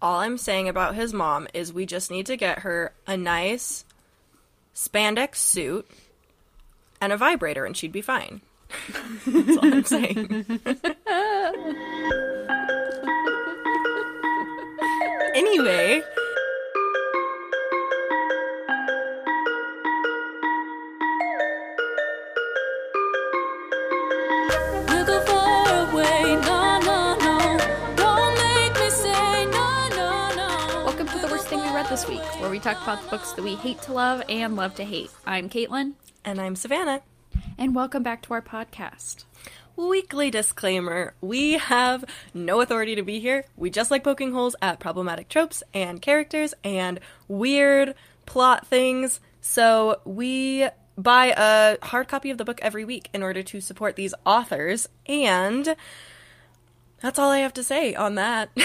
All I'm saying about his mom is we just need to get her a nice spandex suit and a vibrator and she'd be fine. That's all I'm saying. anyway, the worst thing we read this week, where we talk about the books that we hate to love and love to hate. I'm Kaitlyn, and I'm Savanah. and welcome back to our podcast. Weekly disclaimer we have no authority to be here. We just like poking holes at problematic tropes and characters and weird plot things. So we buy a hard copy of the book every week in order to support these authors. And that's all I have to say on that.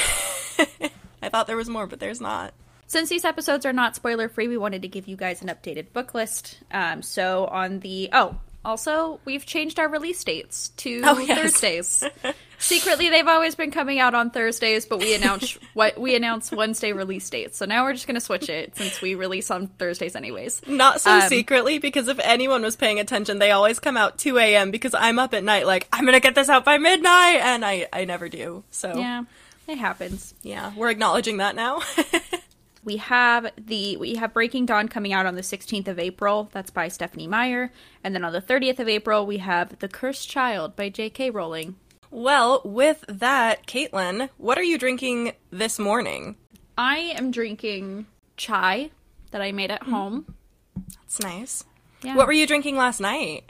I thought there was more, but there's not. Since these episodes are not spoiler free, we wanted to give you guys an updated book list. Um, so on the oh, also we've changed our release dates to Oh, yes. Thursdays. Secretly, they've always been coming out on Thursdays, but we announce what we announce Wednesday release dates. So now we're just going to switch it since we release on Thursdays anyways. Not so Um, secretly, because if anyone was paying attention, they always come out 2 a.m. because I'm up at night, like, I'm gonna get this out by midnight, and I, I never do. So, Yeah, it happens. yeah, we're acknowledging that now. We have the we have Breaking Dawn coming out on the 16th of April. That's by Stephenie Meyer. And then on the 30th of April, we have The Cursed Child by J.K. Rowling. well, with that, Kaitlyn, what are you drinking this morning? I am drinking chai that I made at mm-hmm. home. That's nice. Yeah. What were you drinking last night?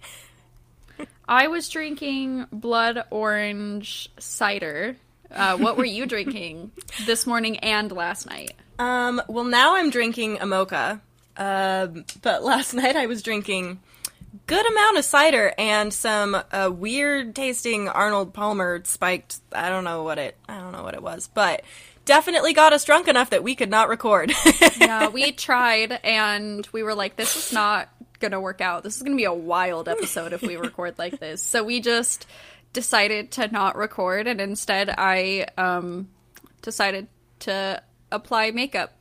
I was drinking blood orange cider. Uh, what were you drinking this morning and last night? Um, well, now I'm drinking a mocha. Um, but last night I was drinking good amount of cider and some uh, weird tasting Arnold Palmer spiked. I don't know what it. I don't know what it was, but definitely got us drunk enough that we could not record. Yeah, we tried and we were like, this is not gonna work out. This is gonna be a wild episode if we record like this. So we just decided to not record and instead I um decided to apply makeup.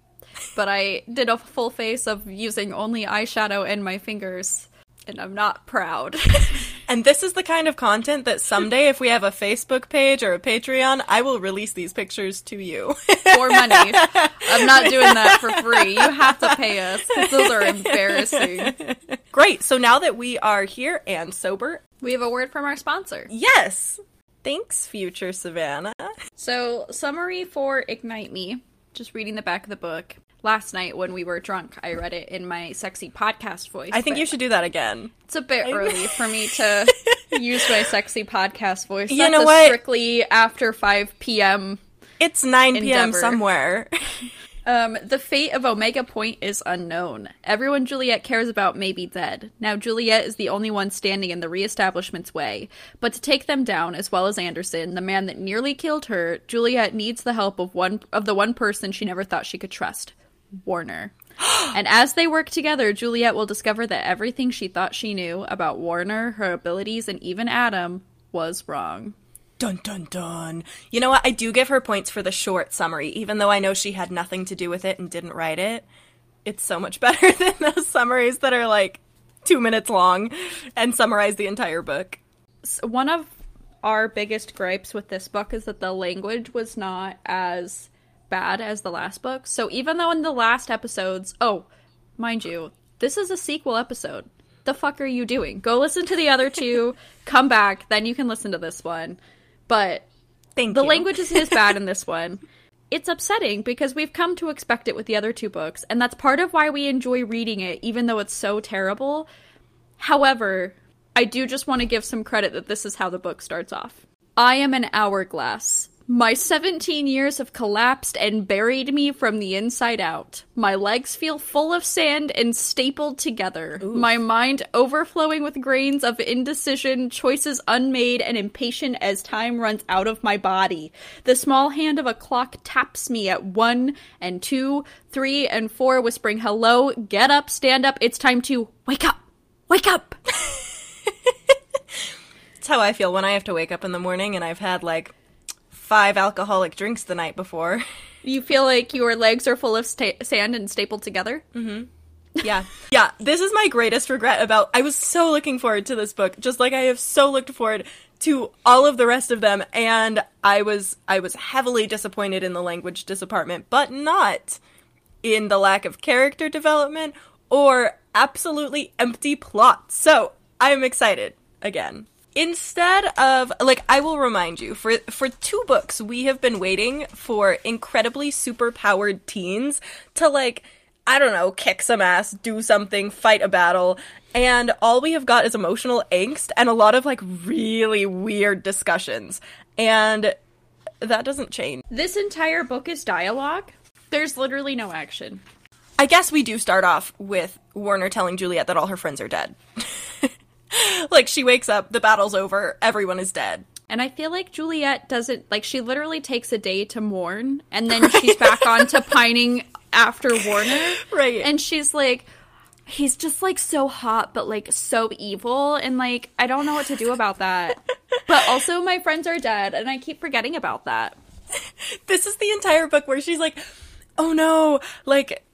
But I did a full face of using only eyeshadow and my fingers. And I'm not proud. and this is the kind of content that someday, if we have a Facebook page or a Patreon, I will release these pictures to you. for money. I'm not doing that for free. You have to pay us. Those are embarrassing. Great. So now that we are here and sober, We have a word from our sponsor. yes. Thanks, future Savanah. So, summary for Ignite Me, just reading the back of the book. Last night when we were drunk, I read it in my sexy podcast voice. I think you should do that again. It's a bit early for me to use my sexy podcast voice. You That's know what? strictly after 5 p.m. It's 9 p.m. Endeavor. somewhere. Um, the fate of Omega Point is unknown. Everyone Juliette cares about may be dead. Now Juliette is the only one standing in the reestablishment's way. But to take them down, as well as Anderson, the man that nearly killed her, Juliette needs the help of one of the one person she never thought she could trust, Warner. and as they work together, Juliette will discover that everything she thought she knew about Warner, her abilities, and even Adam was wrong. Dun dun dun. You know what? I do give her points for the short summary, even though I know she had nothing to do with it and didn't write it. It's so much better than those summaries that are like two minutes long and summarize the entire book. So one of our biggest gripes with this book is that the language was not as bad as the last book. So even though in the last episodes, oh, mind you, this is a sequel episode. The fuck are you doing? Go listen to the other two, come back, then you can listen to this one. But Thank the you. language isn't as bad in this one. It's upsetting because we've come to expect it with the other two books, and that's part of why we enjoy reading it, even though it's so terrible. However, I do just want to give some credit that this is how the book starts off. I am an hourglass. My 17 years have collapsed and buried me from the inside out. My legs feel full of sand and stapled together. My mind overflowing with grains of indecision, choices unmade, and impatient as time runs out of my body. The small hand of a clock taps me at one and two, three and four, whispering, Hello, get up, stand up, it's time to wake up, wake up. That's how I feel when I have to wake up in the morning and I've had like five alcoholic drinks the night before. You feel like your legs are full of sta- sand and stapled together? Mm-hmm. Yeah. Yeah. This is my greatest regret about I was so looking forward to this book, just like I have so looked forward to all of the rest of them, and I was I was heavily disappointed in the language department, but not in the lack of character development or absolutely empty plot. So I'm excited again. Instead of like I will remind you for for two books we have been waiting for incredibly superpowered teens to like I don't know, kick some ass, do something, fight a battle, and all we have got is emotional angst and a lot of like really weird discussions. And that doesn't change. This entire book is dialogue. There's literally no action. I guess we do start off with Warner telling Juliette that all her friends are dead. like she wakes up, the battle's over, everyone is dead. And I feel like Juliette doesn't like she literally takes a day to mourn and then she's back on to pining after Warner. Right. And she's like he's just like so hot but like so evil and like I don't know what to do about that. but also my friends are dead and I keep forgetting about that. this is the entire book where she's like, "Oh no, like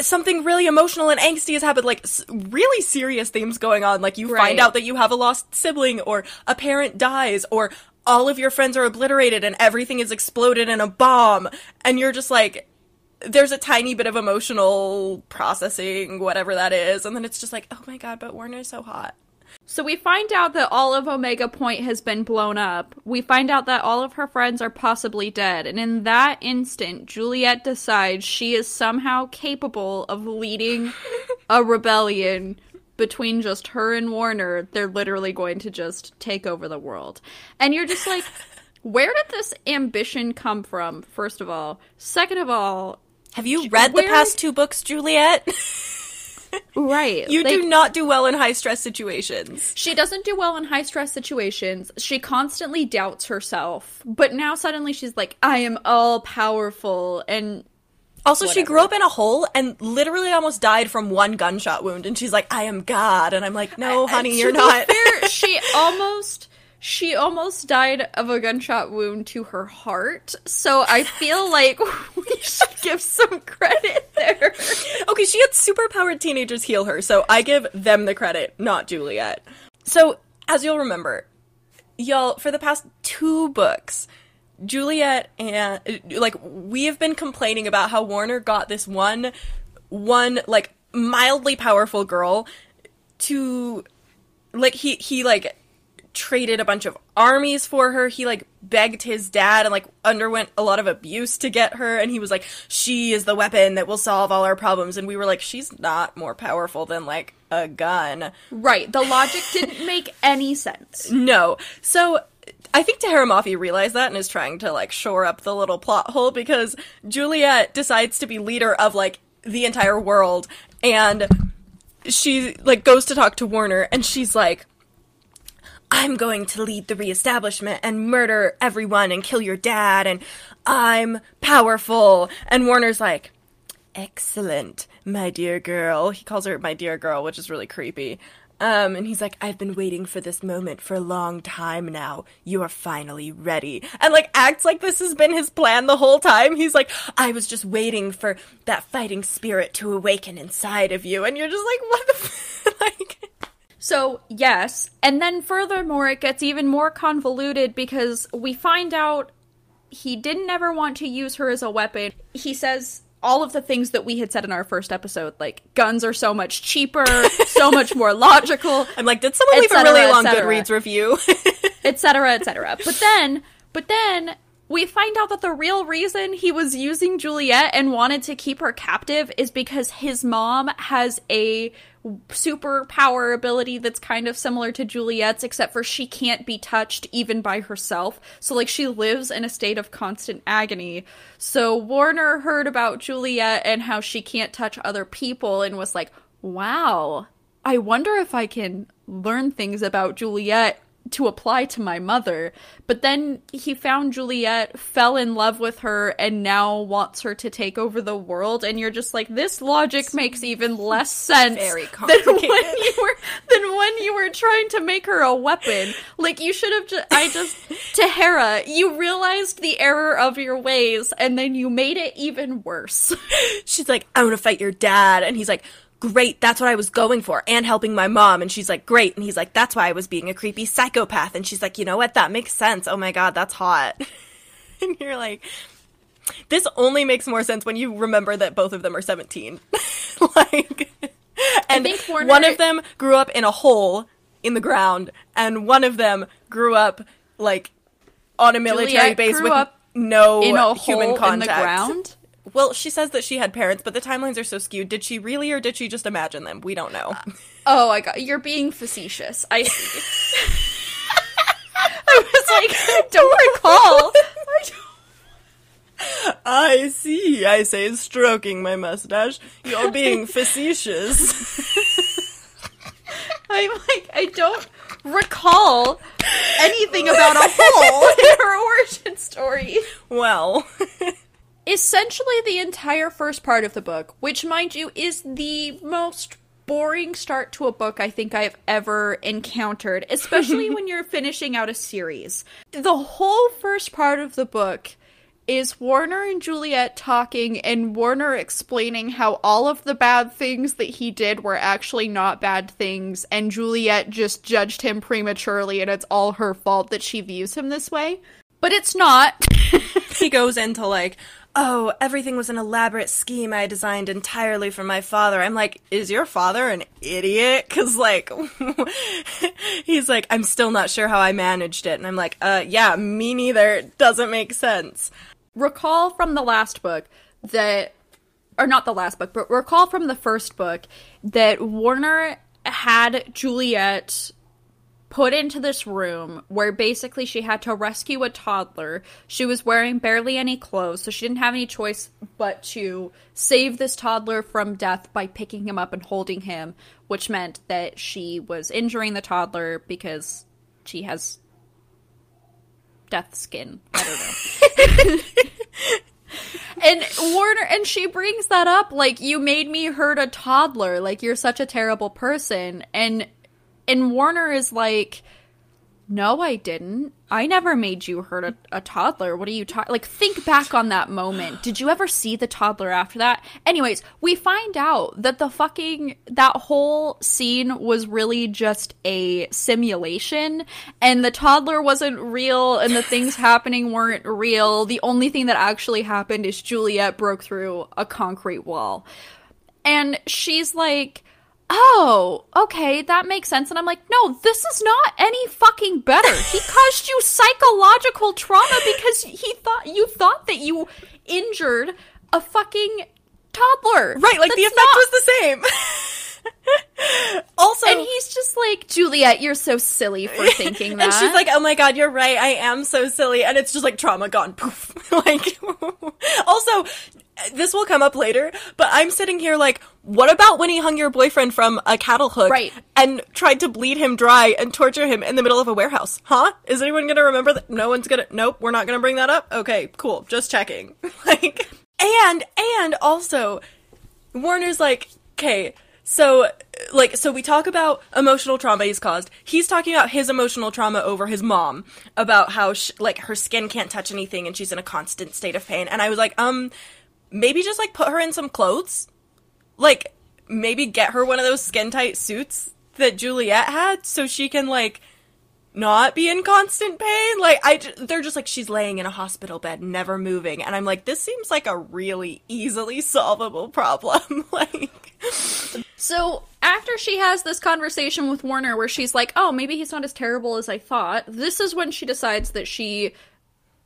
something really emotional and angsty has happened, like s- really serious themes going on. Like you Right. find out that you have a lost sibling or a parent dies or all of your friends are obliterated and everything is exploded in a bomb and you're just like there's a tiny bit of emotional processing, whatever that is, and then it's just like, oh my god, but Warner's so hot. So we find out that all of Omega Point has been blown up. We find out that all of her friends are possibly dead. And in that instant, Juliette decides she is somehow capable of leading a rebellion between just her and Warner. They're literally going to just take over the world. And you're just like, where did this ambition come from, first of all? Second of all, Have you read the past two books, Juliette? right. you like- do not do well in high stress situations. She doesn't do well in high stress situations. She constantly doubts herself. But now suddenly she's like, I am all powerful. And Also, she grew up in a hole and literally almost died from one gunshot wound. And she's like, "I am God," and I'm like, "No, honey, you're not." fair, she almost. She almost died of a gunshot wound to her heart, so I feel like we should give some credit there. okay, she had superpowered teenagers heal her, so I give them the credit, not Juliette. So, as you'll remember, y'all, for the past two books, Juliette and like we have been complaining about how Warner got this one one like mildly powerful girl to like he he like traded a bunch of armies for her. He like begged his dad and like underwent a lot of abuse to get her and he was like she is the weapon that will solve all our problems and we were like she's not more powerful than like a gun. Right, the logic didn't make any sense. No. So I think Tahereh Mafi realized that and is trying to like shore up the little plot hole because Juliette decides to be leader of like the entire world and she like goes to talk to Warner and she's like I'm going to lead the reestablishment and murder everyone and kill your dad and I'm powerful and Warner's like excellent, my dear girl. He calls her my dear girl, which is really creepy. Um, and he's like, I've been waiting for this moment for a long time now. You are finally ready. And like acts like this has been his plan the whole time. He's like, I was just waiting for that fighting spirit to awaken inside of you. And you're just like, what the f-? like So, yes. And then furthermore, it gets even more convoluted because we find out he didn't ever want to use her as a weapon. He says all of the things that we had said in our first episode, like guns are so much cheaper, so much more logical, I'm like, did someone Et leave a really long. Goodreads review? etc., etc. But then, but then we find out that the real reason he was using Juliette and wanted to keep her captive is because his mom has a superpower ability that's kind of similar to Juliette's, except for she can't be touched even by herself. So, like, she lives in a state of constant agony. So, Warner heard about Juliette and how she can't touch other people and was like, wow, I wonder if I can learn things about Juliette to apply to my mother. But then he found Juliette, fell in love with her, and now wants her to take over the world. And you're just like, this logic makes even less sense Very than when you were than when you were trying to make her a weapon. Like you should have just. I just Tahereh, you realized the error of your ways, and then you made it even worse. she's like, I want to fight your dad. And he's like, great, that's what I was going for, and helping my mom. And she's like, great. And he's like, that's why I was being a creepy psychopath. And she's like, you know what? That makes sense. Oh my God, that's hot. and you're like, this only makes more sense when you remember that both of them are 17. like, and Warner- one of them grew up in a hole in the ground, and one of them grew up, like, on a military Juliette base with no in a human hole contact. in the ground. Well, she says that she had parents, but the timelines are so skewed. Did she really, or did she just imagine them? We don't know. Uh, oh, I got you're being facetious. I see. I was like, I don't recall. I don't- I see. I say, stroking my mustache. You're being facetious. I'm like, I don't recall anything about a hole in her origin story. well, Essentially, the entire first part of the book, which, mind you, is the most boring start to a book I think I've ever encountered, especially when you're finishing out a series. The whole first part of the book is Warner and Juliette talking and Warner explaining how all of the bad things that he did were actually not bad things and Juliette just judged him prematurely and it's all her fault that she views him this way. But it's not. he goes into like, oh, everything was an elaborate scheme I designed entirely for my father. I'm like, is your father an idiot? Because, like, he's like, I'm still not sure how I managed it. And I'm like, uh, yeah, me neither. It doesn't make sense. recall from the last book that or not the last book but recall from the first book that warner had juliette put into this room where basically she had to rescue a toddler. She was wearing barely any clothes so she didn't have any choice but to save this toddler from death by picking him up and holding him which meant that she was injuring the toddler because she has death skin. I don't know. And Warner and she brings that up like you made me hurt a toddler. Like you're such a terrible person. And and Warner is like no I didn't. I never made you hurt a, a toddler. What are you talking like think back on that moment. Did you ever see the toddler after that? Anyways we find out that the fucking that whole scene was really just a simulation and the toddler wasn't real and the things happening weren't real. The only thing that actually happened is Juliette broke through a concrete wall. And she's like, Oh, okay, that makes sense. And I'm like, no, this is not any fucking better. He caused you psychological trauma because he thought you thought that you injured a fucking toddler. Right, like the effect not- was the same. also, And he's just like, Juliette, you're so silly for thinking that. And she's like, "Oh my god, you're right. I am so silly." And it's just like trauma gone poof. like also this will come up later, but I'm sitting here like, what about when he hung your boyfriend from a cattle hook Right. and tried to bleed him dry and torture him in the middle of a warehouse? Huh? Is anyone going to remember that? No one's going to Nope, we're not going to bring that up. Okay, cool. Just checking. like and and also Warner's like, okay, so like so we talk about emotional trauma he's caused. He's talking about his emotional trauma over his mom, about how sh- like her skin can't touch anything and she's in a constant state of pain. And I was like, um, maybe just like put her in some clothes, like maybe get her one of those skin tight suits that Juliette had, so she can like not be in constant pain. Like I, they're just like she's laying in a hospital bed, never moving, and I'm like, this seems like a really easily solvable problem. like, So after she has this conversation with Warner where she's like, "Oh, maybe he's not as terrible as I thought." This is when she decides that she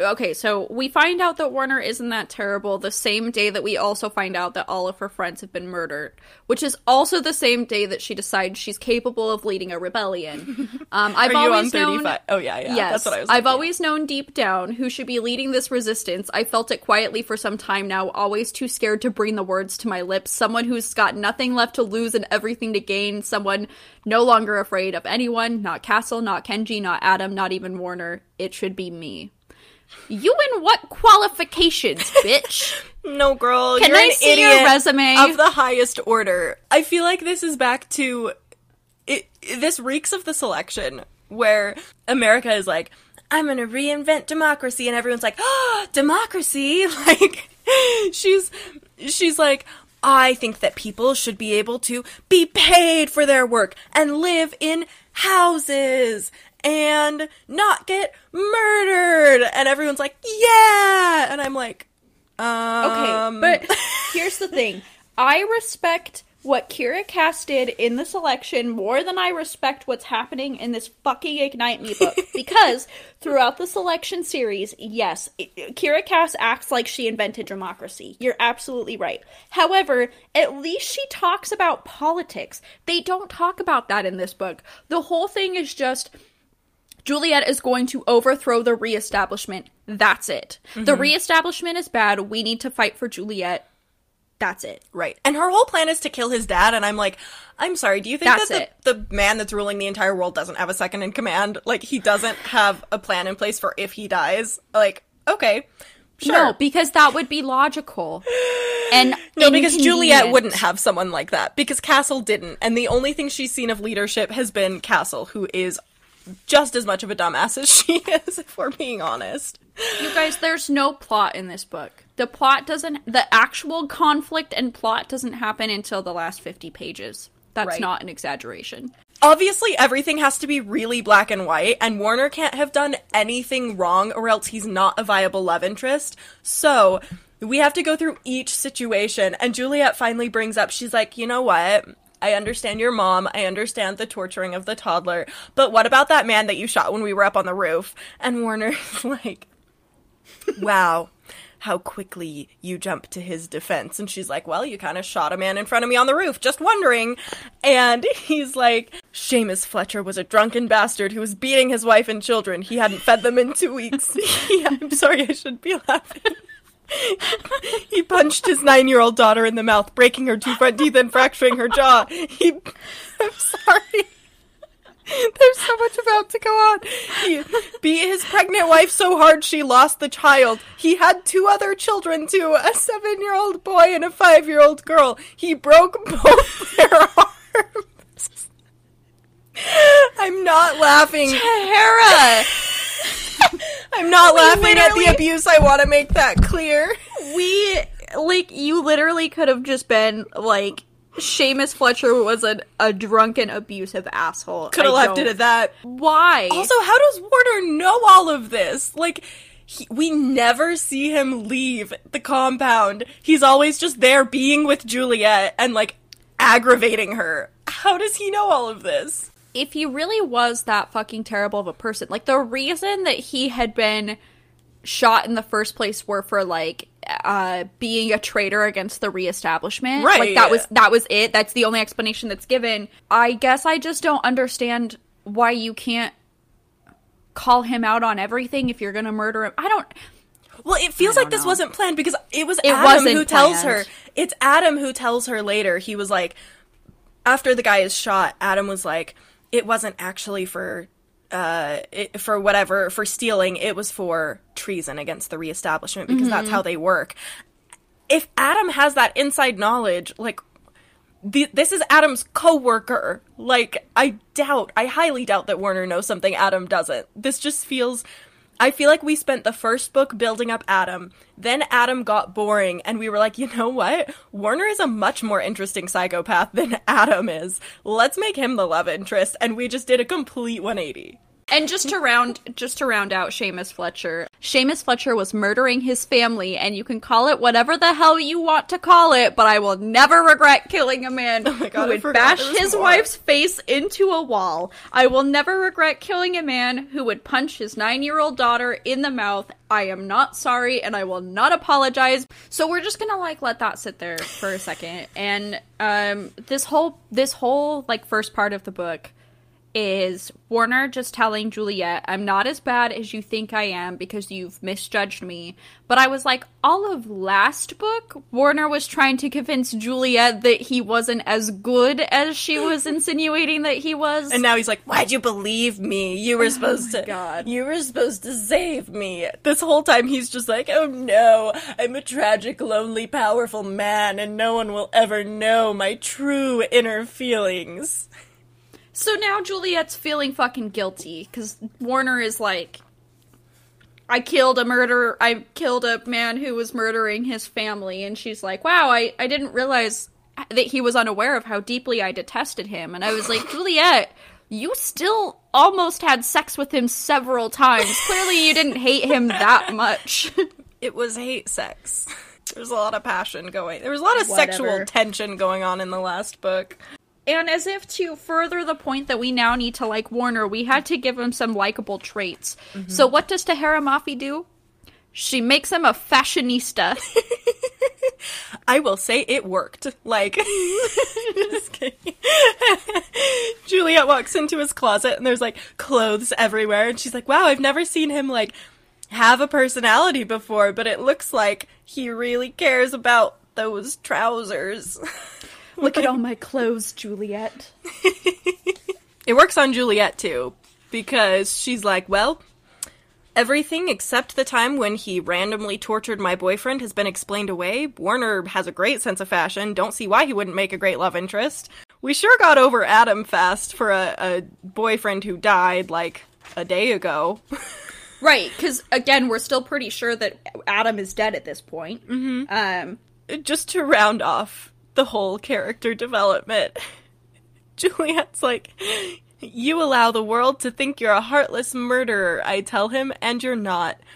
okay, so we find out that Warner isn't that terrible the same day that we also find out that all of her friends have been murdered, which is also the same day that she decides she's capable of leading a rebellion. Um, I've Are you on always known. Oh, yeah, yeah. Yes, That's what I was I've thinking. always known deep down who should be leading this resistance. I felt it quietly for some time now, always too scared to bring the words to my lips. Someone who's got nothing left to lose and everything to gain. Someone no longer afraid of anyone. Not Castle, not Kenji, not Adam, not even Warner. It should be me. You in what qualifications, bitch? No, girl. Can you're I an see your resume? of the highest order? I feel like this is back to it. This reeks of the selection where America is like, "I'm gonna reinvent democracy," and everyone's like, "Oh, democracy!" Like, she's she's like. I think that people should be able to be paid for their work and live in houses and not get murdered. And everyone's like, yeah. And I'm like, Okay, um, but here's the thing. I respect what Kiera Cass did in the selection more than I respect what's happening in this fucking Ignite Me book. because throughout the selection series, yes, Kiera Cass acts like she invented democracy. You're absolutely right. However, at least she talks about politics. They don't talk about that in this book. The whole thing is just Juliette is going to overthrow the reestablishment. That's it. The mm-hmm. reestablishment is bad. We need to fight for Juliette. That's it. Right. And her whole plan is to kill his dad, and I'm like, I'm sorry, do you think That's that the, the man that's ruling the entire world doesn't have a second in command? Like, he doesn't have a plan in place for if he dies? Like, okay. Sure. No, because that would be logical. And No, because Juliette wouldn't have someone like that. Because Castle didn't. And the only thing she's seen of leadership has been Castle, who is just as much of a dumbass as she is, if we're being honest. You guys, there's no plot in this book. The plot doesn't. The actual conflict and plot doesn't happen until the last 50 pages. That's Right. not an exaggeration. Obviously, everything has to be really black and white, and Warner can't have done anything wrong, or else he's not a viable love interest. So, we have to go through each situation, and Juliette finally brings up, she's like, you know what? I understand your mom. I understand the torturing of the toddler. But what about that man that you shot when we were up on the roof? And Warner's like, wow, how quickly you jump to his defense. And she's like, well, you kind of shot a man in front of me on the roof, just wondering. And he's like, Seamus Fletcher was a drunken bastard who was beating his wife and children. He hadn't fed them in two weeks. yeah, I'm sorry, I shouldn't be laughing. he punched his nine year old daughter in the mouth, breaking her two front teeth and fracturing her jaw. He. I'm sorry. There's so much about to go on. He beat his pregnant wife so hard she lost the child. He had two other children too a seven year old boy and a five year old girl. He broke both their arms. I'm not laughing. Hera! I'm not laughing at the abuse. I want to make that clear. we like you literally could have just been like Seamus Fletcher was a, a drunken abusive asshole. Could have left don't- it at that. Why? Also, how does Warner know all of this? Like, he, we never see him leave the compound. He's always just there being with Juliette and, like, aggravating her. How does he know all of this? If he really was that fucking terrible of a person, like the reason that he had been shot in the first place were for like uh being a traitor against the reestablishment. Right. Like that was that was it. That's the only explanation that's given. I guess I just don't understand why you can't call him out on everything if you're gonna murder him. I don't Well, it feels like this know. wasn't planned because it was It Adam who tells planned. her. It's Adam who tells her later. He was like, after the guy is shot, Adam was like, it wasn't actually for. Uh, it, for whatever, for stealing, it was for treason against the reestablishment because that's Mm-hmm. how they work. If Adam has that inside knowledge, like, the, this is Adam's coworker. Like, I doubt, I highly doubt that Warner knows something Adam doesn't. This just feels. I feel like we spent the first book building up Adam, then Adam got boring, and we were like, you know what? Warner is a much more interesting psychopath than Adam is. Let's make him the love interest, and we just did a complete 180. And just to round just to round out Seamus Fletcher, Seamus Fletcher was murdering his family, and you can call it whatever the hell you want to call it, but I will never regret killing a man God, who would bash his more. wife's face into a wall. I will never regret killing a man who would punch his nine year old daughter in the mouth. I am not sorry, and I will not apologize. So we're just gonna like let that sit there for a second. And um, this whole this whole like first part of the book is Warner just telling Juliette, I'm not as bad as you think I am because you've misjudged me. But I was like, all of last book, Warner was trying to convince Juliette that he wasn't as good as she was insinuating that he was. And now he's like, "Why'd you believe me? You were oh supposed to. God. You were supposed to save me." This whole time he's just like, "Oh no, I'm a tragic, lonely, powerful man, and no one will ever know my true inner feelings." So now Juliette's feeling fucking guilty because Warner is like, I killed a murderer. I killed a man who was murdering his family, and she's like, "Wow, I I didn't realize that he was unaware of how deeply I detested him." And I was like, Juliette. You still almost had sex with him several times. Clearly, you didn't hate him that much. It was hate sex. There's a lot of passion going. There was a lot of Whatever. sexual tension going on in the last book. And as if to further the point that we now need to like Warner, we had to give him some likable traits. Mm-hmm. So what does Tahereh Mafi do? She makes him a fashionista. I will say it worked. Like, just kidding. Juliette walks into his closet and there's like clothes everywhere, and she's like, "Wow, I've never seen him like have a personality before, but it looks like he really cares about those trousers." Look at all my clothes, Juliette. It works on Juliette too, because she's like, well, everything except the time when he randomly tortured my boyfriend has been explained away. Warner has a great sense of fashion. Don't see why he wouldn't make a great love interest. We sure got over Adam fast for a, a boyfriend who died like a day ago. Right, because again, we're still pretty sure that Adam is dead at this point. Mm-hmm. Um, Just to round off the whole character development, Juliette's like, You allow the world to think you're a heartless murderer, I tell him, and you're not.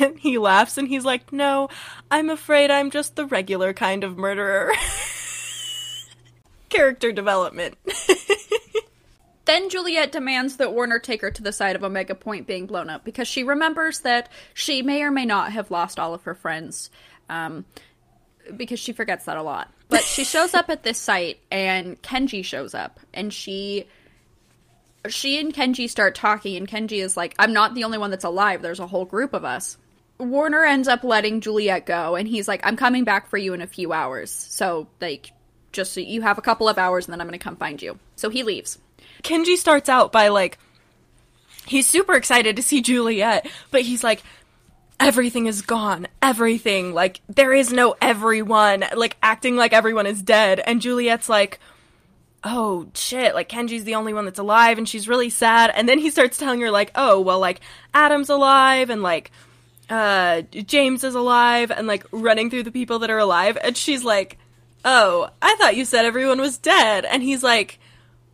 And he laughs and he's like, No, I'm afraid I'm just the regular kind of murderer. character development. Then Juliette demands that Warner take her to the side of Omega Point being blown up because she remembers that she may or may not have lost all of her friends. Um, because she forgets that a lot. But she shows up at this site and Kenji shows up and she she and Kenji start talking and Kenji is like, "I'm not the only one that's alive. There's a whole group of us." Warner ends up letting Juliette go and he's like, "I'm coming back for you in a few hours." So, like just so you have a couple of hours and then I'm going to come find you. So he leaves. Kenji starts out by like he's super excited to see Juliette, but he's like everything is gone. Everything. Like there is no everyone. Like acting like everyone is dead and Juliette's like Oh shit, like Kenji's the only one that's alive and she's really sad. And then he starts telling her like, "Oh, well like Adam's alive and like uh James is alive and like running through the people that are alive." And she's like, "Oh, I thought you said everyone was dead." And he's like,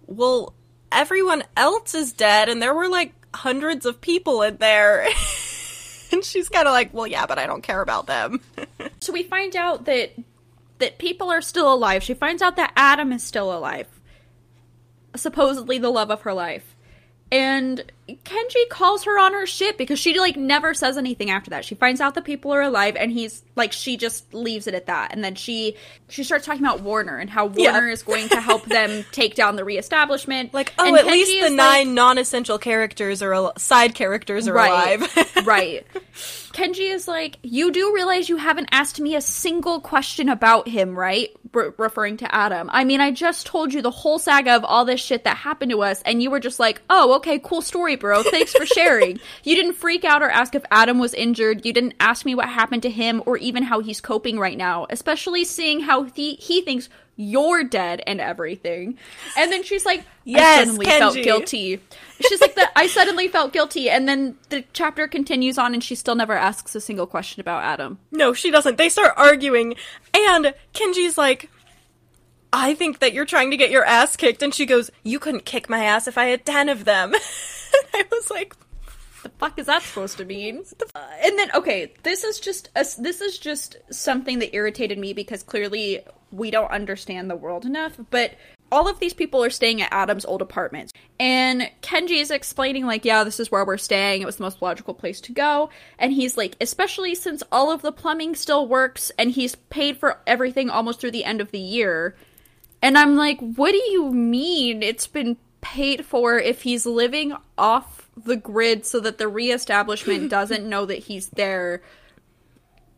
well, everyone else is dead, and there were like hundreds of people in there. and she's kind of like, well, yeah, but I don't care about them. So we find out that that people are still alive. She finds out that Adam is still alive. Supposedly the love of her life. And Kenji calls her on her shit because she like never says anything after that. She finds out that people are alive and he's like she just leaves it at that. And then she she starts talking about Warner and how Yeah. Warner is going to help them take down the reestablishment. like, oh, And at Kenji least the is like- nine non-essential characters are al- side characters are right. alive. right. Kenji is like, you do realize you haven't asked me a single question about him, right? Re- referring to Adam. I mean, I just told you the whole saga of all this shit that happened to us, and you were just like, oh, okay, cool story, bro. Thanks for sharing. you didn't freak out or ask if Adam was injured. You didn't ask me what happened to him or even how he's coping right now, especially seeing how he, he thinks you're dead and everything. And then she's like, Yes, I suddenly felt Kenji. guilty. She's like that. I suddenly felt guilty, and then the chapter continues on, and she still never asks a single question about Adam. no, she doesn't. They start arguing, and Kenji's like, I think that you're trying to get your ass kicked. And she goes, You couldn't kick my ass if I had ten of them. I was like, the fuck is that supposed to mean? And then okay, this is just a, this is just something that irritated me because clearly we don't understand the world enough, but all of these people are staying at Adam's old apartment. And Kenji is explaining, like, yeah, this is where we're staying. It was the most logical place to go. And he's like, especially since all of the plumbing still works and he's paid for everything almost through the end of the year. And I'm like, what do you mean it's been paid for if he's living off the grid so that the reestablishment doesn't know that he's there?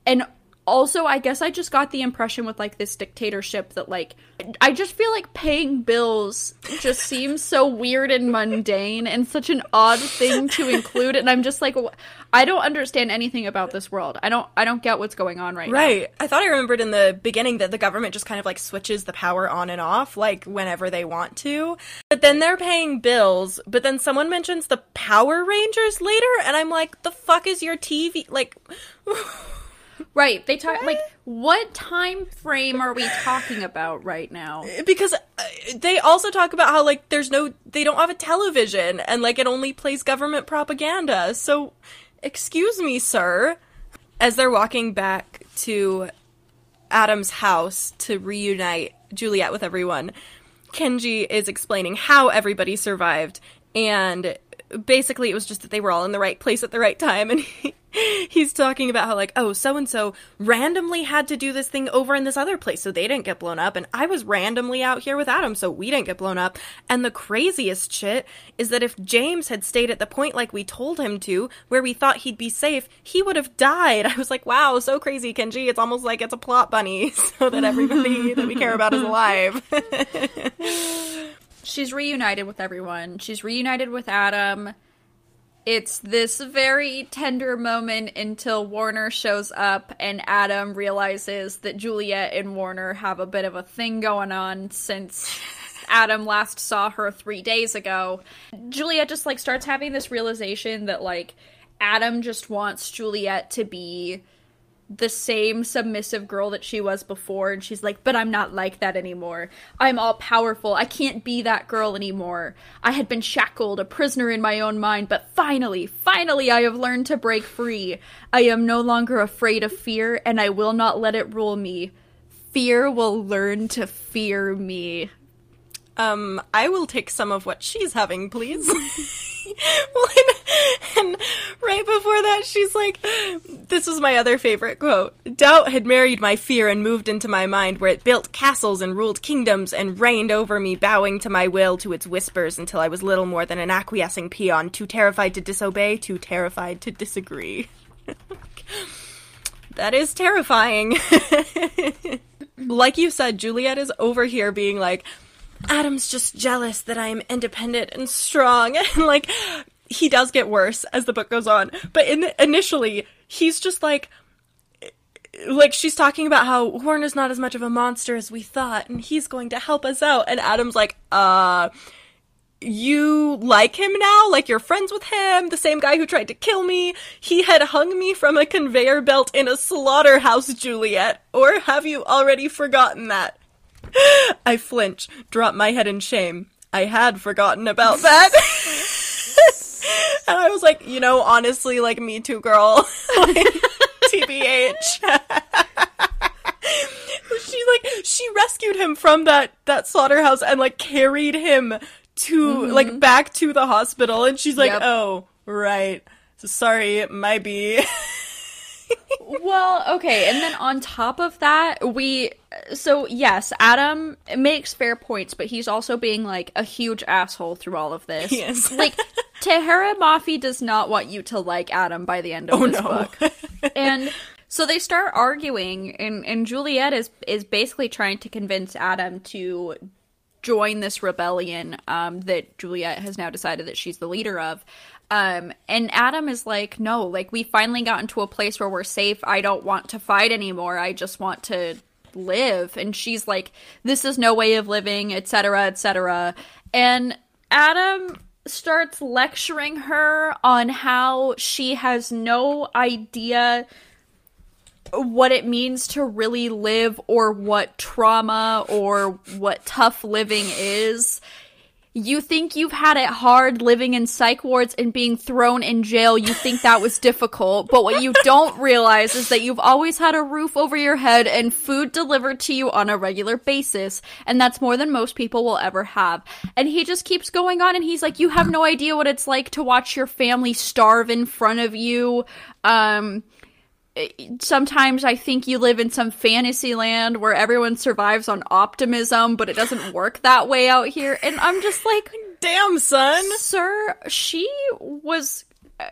And also, I guess I just got the impression with like this dictatorship that like I just feel like paying bills just seems so weird and mundane and such an odd thing to include and I'm just like I don't understand anything about this world. I don't I don't get what's going on right, now. right. I thought I remembered in the beginning that the government just kind of like switches the power on and off, like whenever they want to. But then they're paying bills, but then someone mentions the Power Rangers later, and I'm like, the fuck is your TV? Like, Right. They talk like what time frame are we talking about right now? because uh, they also talk about how like there's no they don't have a television and like it only plays government propaganda so excuse me sir as they're walking back to adam's house to reunite juliette with everyone kenji is explaining how everybody survived and basically it was just that they were all in the right place at the right time and he, he's talking about how like oh so and so randomly had to do this thing over in this other place so they didn't get blown up and i was randomly out here with adam so we didn't get blown up. And the craziest shit is that if james had stayed at the point like we told him to where we thought he'd be safe he would have died. I was like wow so crazy kenji. It's almost like it's a plot bunny so that everybody that we care about is alive She's reunited with everyone. She's reunited with Adam. It's this very tender moment until Warner shows up and Adam realizes that Juliette and Warner have a bit of a thing going on since Adam last saw her 3 days ago. Juliette just like starts having this realization that like Adam just wants Juliette to be the same submissive girl that she was before and she's like but i'm not like that anymore. I'm all powerful. I can't be that girl anymore. I had been shackled a prisoner in my own mind but finally finally i have learned to break free. I am no longer afraid of fear and i will not let it rule me. Fear will learn to fear me. Um, I will take some of what she's having, please. and right before that, she's like, this was my other favorite quote. Doubt had married my fear and moved into my mind, where it built castles and ruled kingdoms and reigned over me, bowing to my will to its whispers until I was little more than an acquiescing peon, too terrified to disobey, too terrified to disagree. that is terrifying. like you said, Juliette is over here being like, Adam's just jealous that I'm independent and strong. And like, he does get worse as the book goes on. But in initially, he's just like, like she's talking about how Warner's not as much of a monster as we thought, and he's going to help us out. And Adam's like, uh, you like him now? Like you're friends with him? The same guy who tried to kill me? He had hung me from a conveyor belt in a slaughterhouse, Juliette. Or have you already forgotten that? I flinch, drop my head in shame. I had forgotten about that. and I was like, you know, honestly, like me too, girl. like, TBH. she like she rescued him from that that slaughterhouse and like carried him to mm-hmm. like back to the hospital and she's like, Yep. "Oh, right. So sorry, it might be." Well, okay, and then on top of that, we so yes, Adam makes fair points, but he's also being like a huge asshole through all of this. He is. like Tahereh Mafi does not want you to like Adam by the end of this no. book. and so they start arguing and and Juliette is is basically trying to convince Adam to join this rebellion um, that Juliette has now decided that she's the leader of. Um, and Adam is like, no, like we finally got into a place where we're safe. I don't want to fight anymore. I just want to live. And she's like, this is no way of living, etc., etc. And Adam starts lecturing her on how she has no idea what it means to really live or what trauma or what tough living is. You think you've had it hard living in psych wards and being thrown in jail. You think that was difficult. But what you don't realize is that you've always had a roof over your head and food delivered to you on a regular basis. And that's more than most people will ever have. And he just keeps going on and he's like, you have no idea what it's like to watch your family starve in front of you. Um, sometimes I think you live in some fantasy land where everyone survives on optimism, but it doesn't work that way out here. And I'm just like, Damn, son. sir, she was.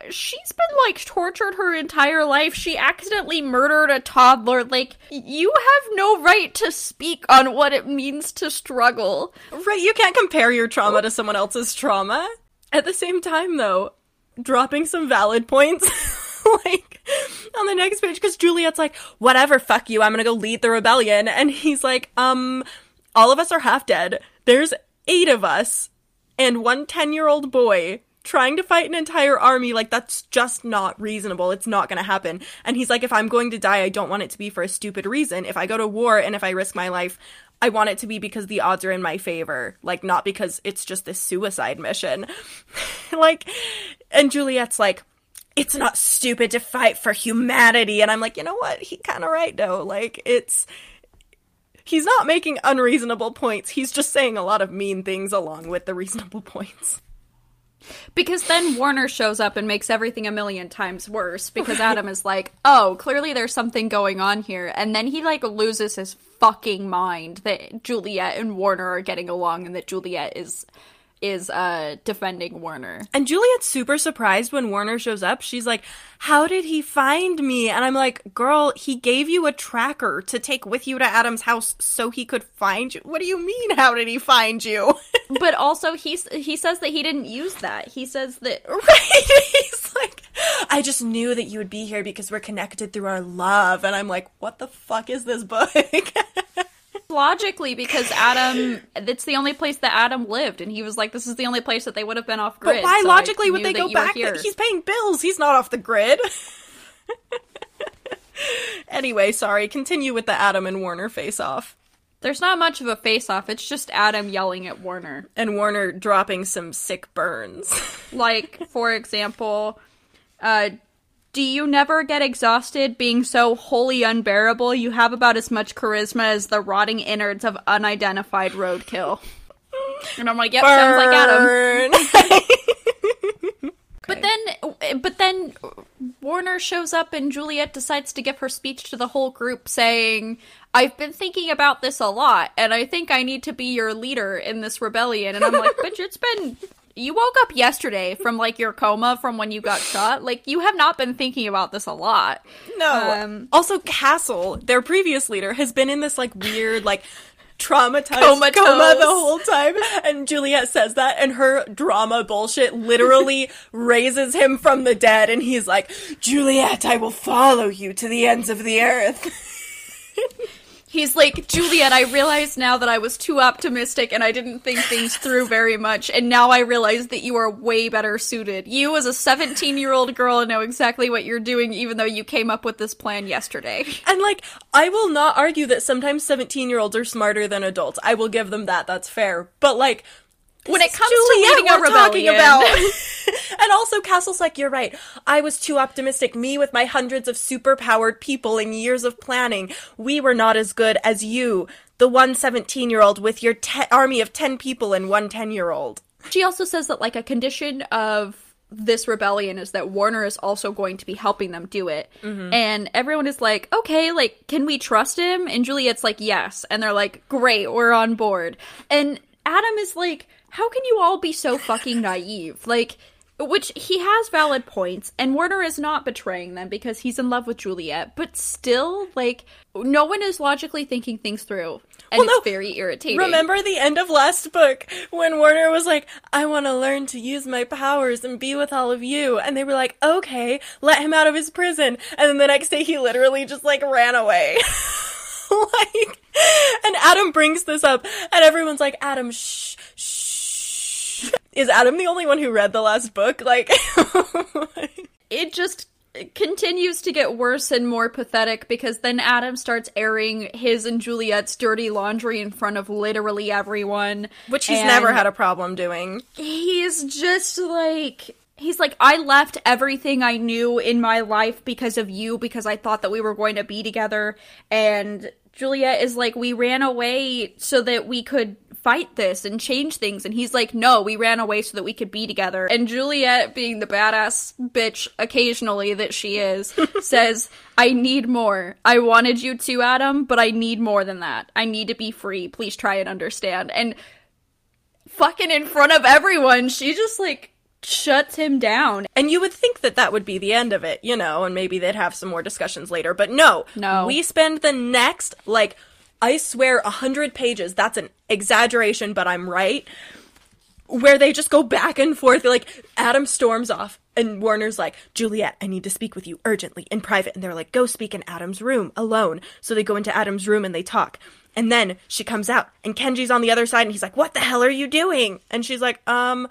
She's been like tortured her entire life. She accidentally murdered a toddler. Like, you have no right to speak on what it means to struggle. Right, you can't compare your trauma to someone else's trauma. At the same time, though, dropping some valid points, like on the next page, because Juliette's like, whatever, fuck you, I'm gonna go lead the rebellion. And he's like, um, all of us are half dead. There's eight of us, and one 10 year old boy trying to fight an entire army. Like, that's just not reasonable. It's not gonna happen. And he's like, if I'm going to die, I don't want it to be for a stupid reason. If I go to war and if I risk my life, I want it to be because the odds are in my favor, like not because it's just this suicide mission. like, and Juliette's like, it's not stupid to fight for humanity. And I'm like, you know what? He kind of right though. Like, it's. He's not making unreasonable points. He's just saying a lot of mean things along with the reasonable points. Because then Warner shows up and makes everything a million times worse because Adam is like, "Oh, clearly there's something going on here." And then he like loses his fucking mind that Juliette and Warner are getting along and that Juliette is is uh defending Warner. And Juliette's super surprised when Warner shows up. She's like, How did he find me? And I'm like, Girl, he gave you a tracker to take with you to Adam's house so he could find you. What do you mean, how did he find you? But also he's he says that he didn't use that. He says that right? He's like, I just knew that you would be here because we're connected through our love. And I'm like, What the fuck is this book? logically because Adam it's the only place that Adam lived and he was like this is the only place that they would have been off grid. But why so logically would they go back? here. He's paying bills. He's not off the grid. anyway, sorry. Continue with the Adam and Warner face off. There's not much of a face off. It's just Adam yelling at Warner. And Warner dropping some sick burns. Like, for example, uh, do you never get exhausted being so wholly unbearable? You have about as much charisma as the rotting innards of unidentified roadkill. And I'm like, yep, sounds like Adam. Burn. But then, but then Warner shows up and Juliette decides to give her speech to the whole group saying, I've been thinking about this a lot and I think I need to be your leader in this rebellion. And I'm like, bitch, it's been. You woke up yesterday from like your coma from when you got shot. Like, you have not been thinking about this a lot. No. Um, also, Castle, their previous leader, has been in this like weird, like traumatized Comatose. coma the whole time. And Juliette says that, and her drama bullshit literally raises him from the dead. And he's like, Juliette, I will follow you to the ends of the earth. He's like, Juliette, I realize now that I was too optimistic and I didn't think things through very much, and now I realize that you are way better suited. You, as a 17 year old girl, know exactly what you're doing, even though you came up with this plan yesterday. And like, I will not argue that sometimes 17 year olds are smarter than adults. I will give them that. That's fair. But like, When it comes to Juliette leading a we're talking rebellion. about. and also, Castle's like, you're right. I was too optimistic. Me with my hundreds of superpowered people and years of planning. We were not as good as you, the one 17 year old with your te- army of 10 people and one 10 year old. She also says that, like, a condition of this rebellion is that Warner is also going to be helping them do it. Mm-hmm. And everyone is like, okay, like, can we trust him? And Juliette's like, yes. And they're like, great, we're on board. And Adam is like, how can you all be so fucking naive? Like, which he has valid points, and Warner is not betraying them because he's in love with Juliette, but still, like, no one is logically thinking things through. And Well, no, it's very irritating. Remember the end of last book when Warner was like, I want to learn to use my powers and be with all of you. And they were like, okay, let him out of his prison. And then the next day he literally just like ran away. like, and Adam brings this up and everyone's like, Adam, shh, shh. Is Adam the only one who read the last book? Like, it just continues to get worse and more pathetic because then Adam starts airing his and Juliette's dirty laundry in front of literally everyone. Which he's never had a problem doing. He's just like. He's like, I left everything I knew in my life because of you, because I thought that we were going to be together. And Juliette is like, we ran away so that we could fight this and change things. And he's like, no, we ran away so that we could be together. And Juliette, being the badass bitch occasionally that she is, says, I need more. I wanted you to, Adam, but I need more than that. I need to be free. Please try and understand. And fucking in front of everyone, she just like shuts him down. And you would think that that would be the end of it, you know, and maybe they'd have some more discussions later. But no, No. We spend the next, like, I swear, a hundred pages. That's an exaggeration, but I'm right. Where they just go back and forth. Like, Adam storms off, and Warner's like, Juliette, I need to speak with you urgently in private. And they're like, go speak in Adam's room alone. So they go into Adam's room and they talk. And then she comes out, and Kenji's on the other side, and he's like, What the hell are you doing? And she's like, Um,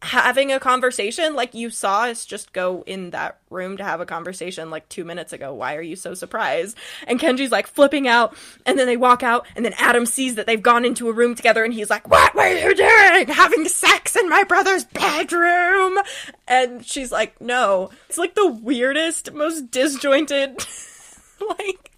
having a conversation like you saw us just go in that room to have a conversation like two minutes ago. Why are you so surprised? And kenji's like flipping out and then they walk out and then adam sees that they've gone into a room together and he's like what were you doing? Having sex in my brother's bedroom? And she's like no. It's like the weirdest most disjointed like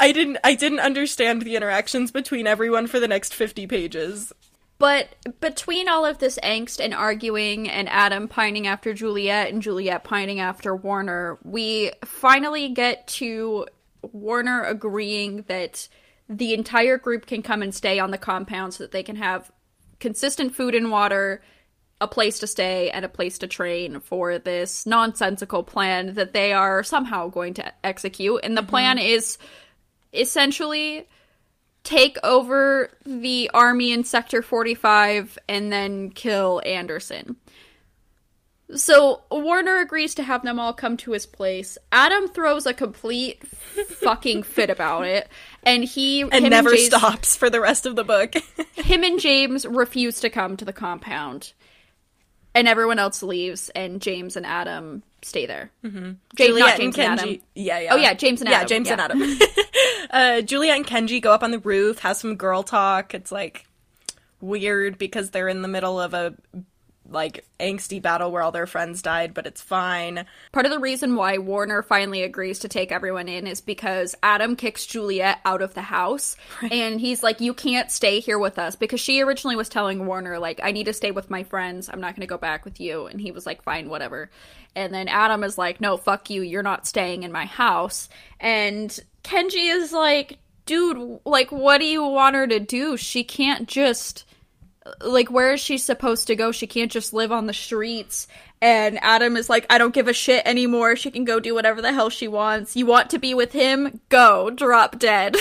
i didn't i didn't understand the interactions between everyone for the next 50 pages But between all of this angst and arguing, and Adam pining after Juliette and Juliette pining after Warner, we finally get to Warner agreeing that the entire group can come and stay on the compound so that they can have consistent food and water, a place to stay, and a place to train for this nonsensical plan that they are somehow going to execute. And the mm-hmm. plan is essentially take over the army in Sector 45 and then kill Anderson. So Warner agrees to have them all come to his place. Adam throws a complete fucking fit about it, and he and never James- stops for the rest of the book. Him and James refuse to come to the compound, and everyone else leaves, and James and Adam stay there. Mm-hmm. James, Juliette James and and Adam. Yeah, yeah. Oh yeah, James and yeah, Adam. James and. Adam. uh, Juliette and Kenji go up on the roof, have some girl talk. It's like weird because they're in the middle of a like angsty battle where all their friends died, but it's fine. Part of the reason why Warner finally agrees to take everyone in is because Adam kicks Juliette out of the house and he's like, You can't stay here with us because she originally was telling Warner, like, I need to stay with my friends. I'm not going to go back with you. And he was like, Fine, whatever. And then Adam is like, No, fuck you. You're not staying in my house. And Kenji is like, Dude, like, what do you want her to do? She can't just like where is she supposed to go she can't just live on the streets and adam is like i don't give a shit anymore she can go do whatever the hell she wants you want to be with him go drop dead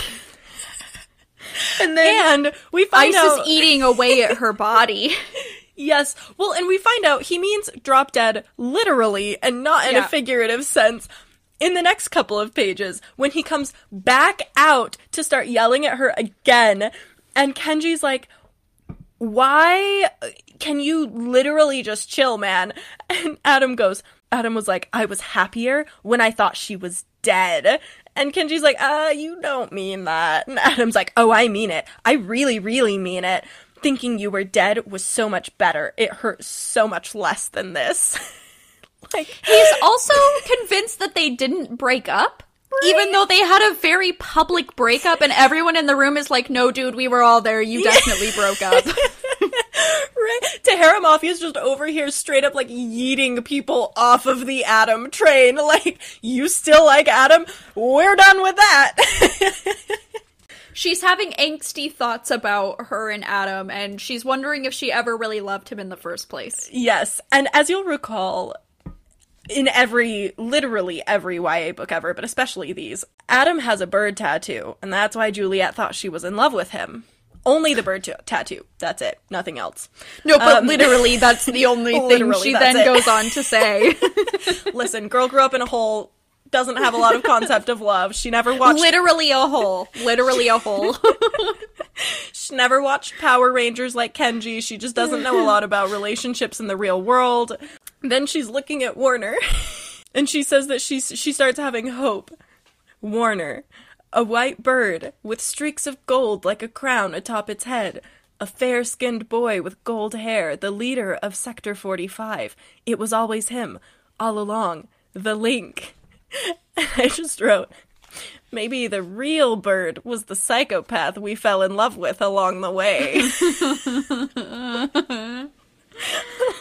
and then And we find ice out is eating away at her body Yes. Well, and we find out he means drop dead literally and not in Yeah. a figurative sense. In the next couple of pages, when he comes back out to start yelling at her again, and Kenji's like, Why can you literally just chill, man? And Adam goes, Adam was like, I was happier when I thought she was dead. And Kenji's like, uh, you don't mean that. And Adam's like, oh, I mean it. I really, really mean it. Thinking you were dead was so much better. It hurt so much less than this. like, he's also convinced that they didn't break up even though they had a very public breakup and everyone in the room is like no dude we were all there you definitely broke up right? Tahereh Mafi's just over here straight up like yeeting people off of the Adam train. Like, you still like Adam? We're done with that. she's having angsty thoughts about her and adam and she's wondering if she ever really loved him in the first place Yes, and as you'll recall, in every, literally every YA book ever, but especially these, Adam has a bird tattoo, and that's why Juliette thought she was in love with him. Only the bird ta- tattoo. That's it. Nothing else. No, but Um, literally, that's the only thing she then it. goes on to say. Listen, girl grew up in a hole, doesn't have a lot of concept of love. She never watched literally a hole. Literally a hole. she never watched Power Rangers like Kenji. She just doesn't know a lot about relationships in the real world. Then she's looking at Warner. And she says that she she starts having hope. Warner, a white bird with streaks of gold like a crown atop its head. A fair skinned boy with gold hair, the leader of Sector 45. It was always him, all along. The link. I just wrote, maybe the real bird was the psychopath we fell in love with along the way.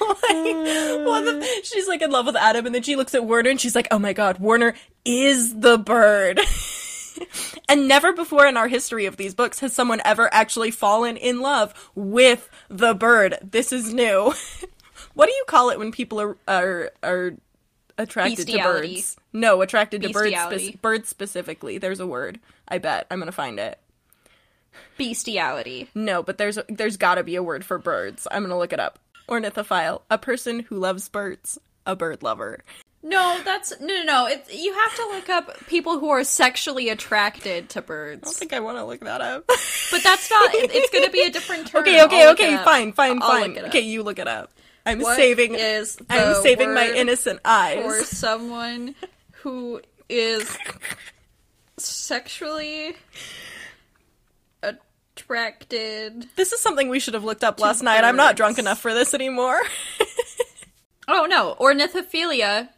like, what the- uh. she's like in love with Adam, and then she looks at Warner and she's like, oh my god, Warner is the bird. and never before in our history of these books has someone ever actually fallen in love with the bird. This is new. what do you call it when people are are, are attracted to birds? No, attracted to birds, spec- birds specifically. There's a word. I bet. I'm gonna find it. Bestiality. No, but there's there's got to be a word for birds. I'm gonna look it up. Ornithophile, a person who loves birds, a bird lover. No, that's no, no, no. It's you have to look up people who are sexually attracted to birds. I don't think I want to look that up. But that's not. it- It's going to be a different term. okay, okay, I'll look it okay, fine, fine, I'll fine. look it up. Okay, you look it up. I'm What saving. is I'm saving my innocent eyes. for someone who is sexually attracted. This is something we should have looked up last night. I'm not drunk enough for this anymore. Oh no, ornithophilia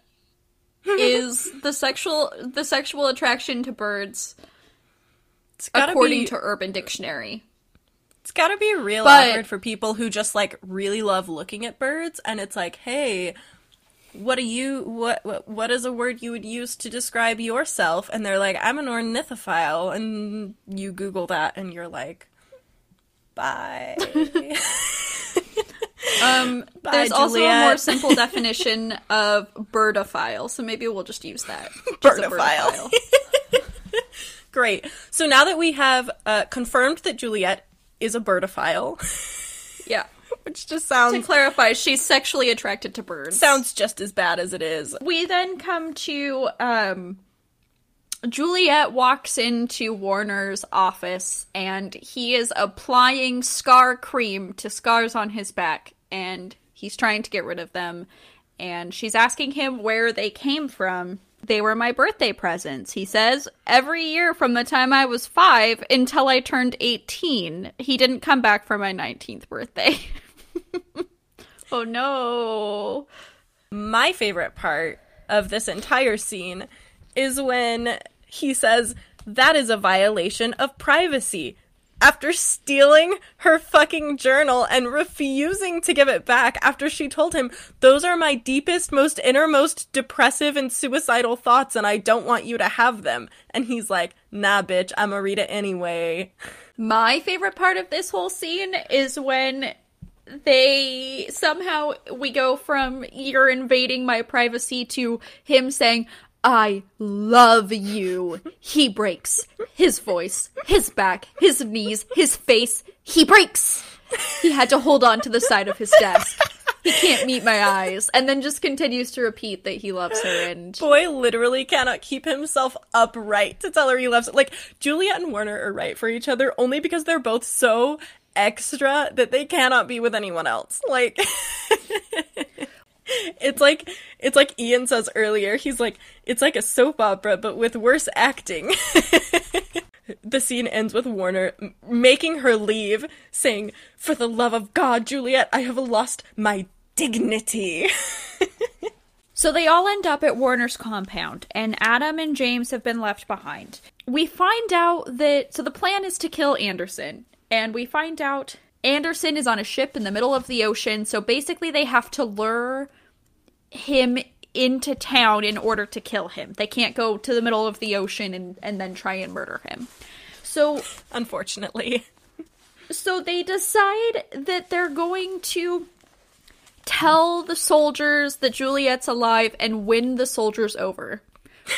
is the sexual the sexual attraction to birds according be, to Urban Dictionary. It's gotta be real But- awkward for people who just like really love looking at birds, and it's like, hey, what do you what what what is a word you would use to describe yourself? And they're like, I'm an ornithophile, and you Google that, and you're like, bye. Um, Bye, there's also a more simple definition of birdophile, so maybe we'll just use that. A Birdophile. Great. So now that we have uh, confirmed that Juliette is a birdophile, yeah. Which just To sounds clarify, she's sexually attracted to birds. sounds just as bad as it is. we then come to um Juliette walks into Warner's office and he is applying scar cream to scars on his back and he's trying to get rid of them and she's asking him where they came from. They were my birthday presents. He says, every year from the time I was 5 until I turned 18. He didn't come back for my 19th birthday. oh no. My favorite part of this entire scene is when he says that is a violation of privacy. After stealing her fucking journal and refusing to give it back after she told him, Those are my deepest, most innermost depressive and suicidal thoughts, and I don't want you to have them. And he's like, Nah, bitch, I'm gonna read it anyway. My favorite part of this whole scene is when they somehow we go from you're invading my privacy to him saying I love you. He breaks his voice, his back, his knees, his face. He breaks. He had to hold on to the side of his desk. He can't meet my eyes, and then just continues to repeat that he loves her. And Boy literally cannot keep himself upright to tell her he loves it. Like, Juliette and Warner are right for each other only because they're both so extra that they cannot be with anyone else. Like, it's like it's like Ian says earlier. He's like, it's like a soap opera but with worse acting. the scene ends with Warner making her leave, saying, "For the love of God, Juliette, I have lost my dignity." So they all end up at Warner's compound, and Adam and James have been left behind. We find out that so the plan is to kill Anderson, and we find out Anderson is on a ship in the middle of the ocean, so basically they have to lure him into town in order to kill him. They can't go to the middle of the ocean and, and then try and murder him. So Unfortunately. so they decide that they're going to tell the soldiers that Juliette's alive and win the soldiers over.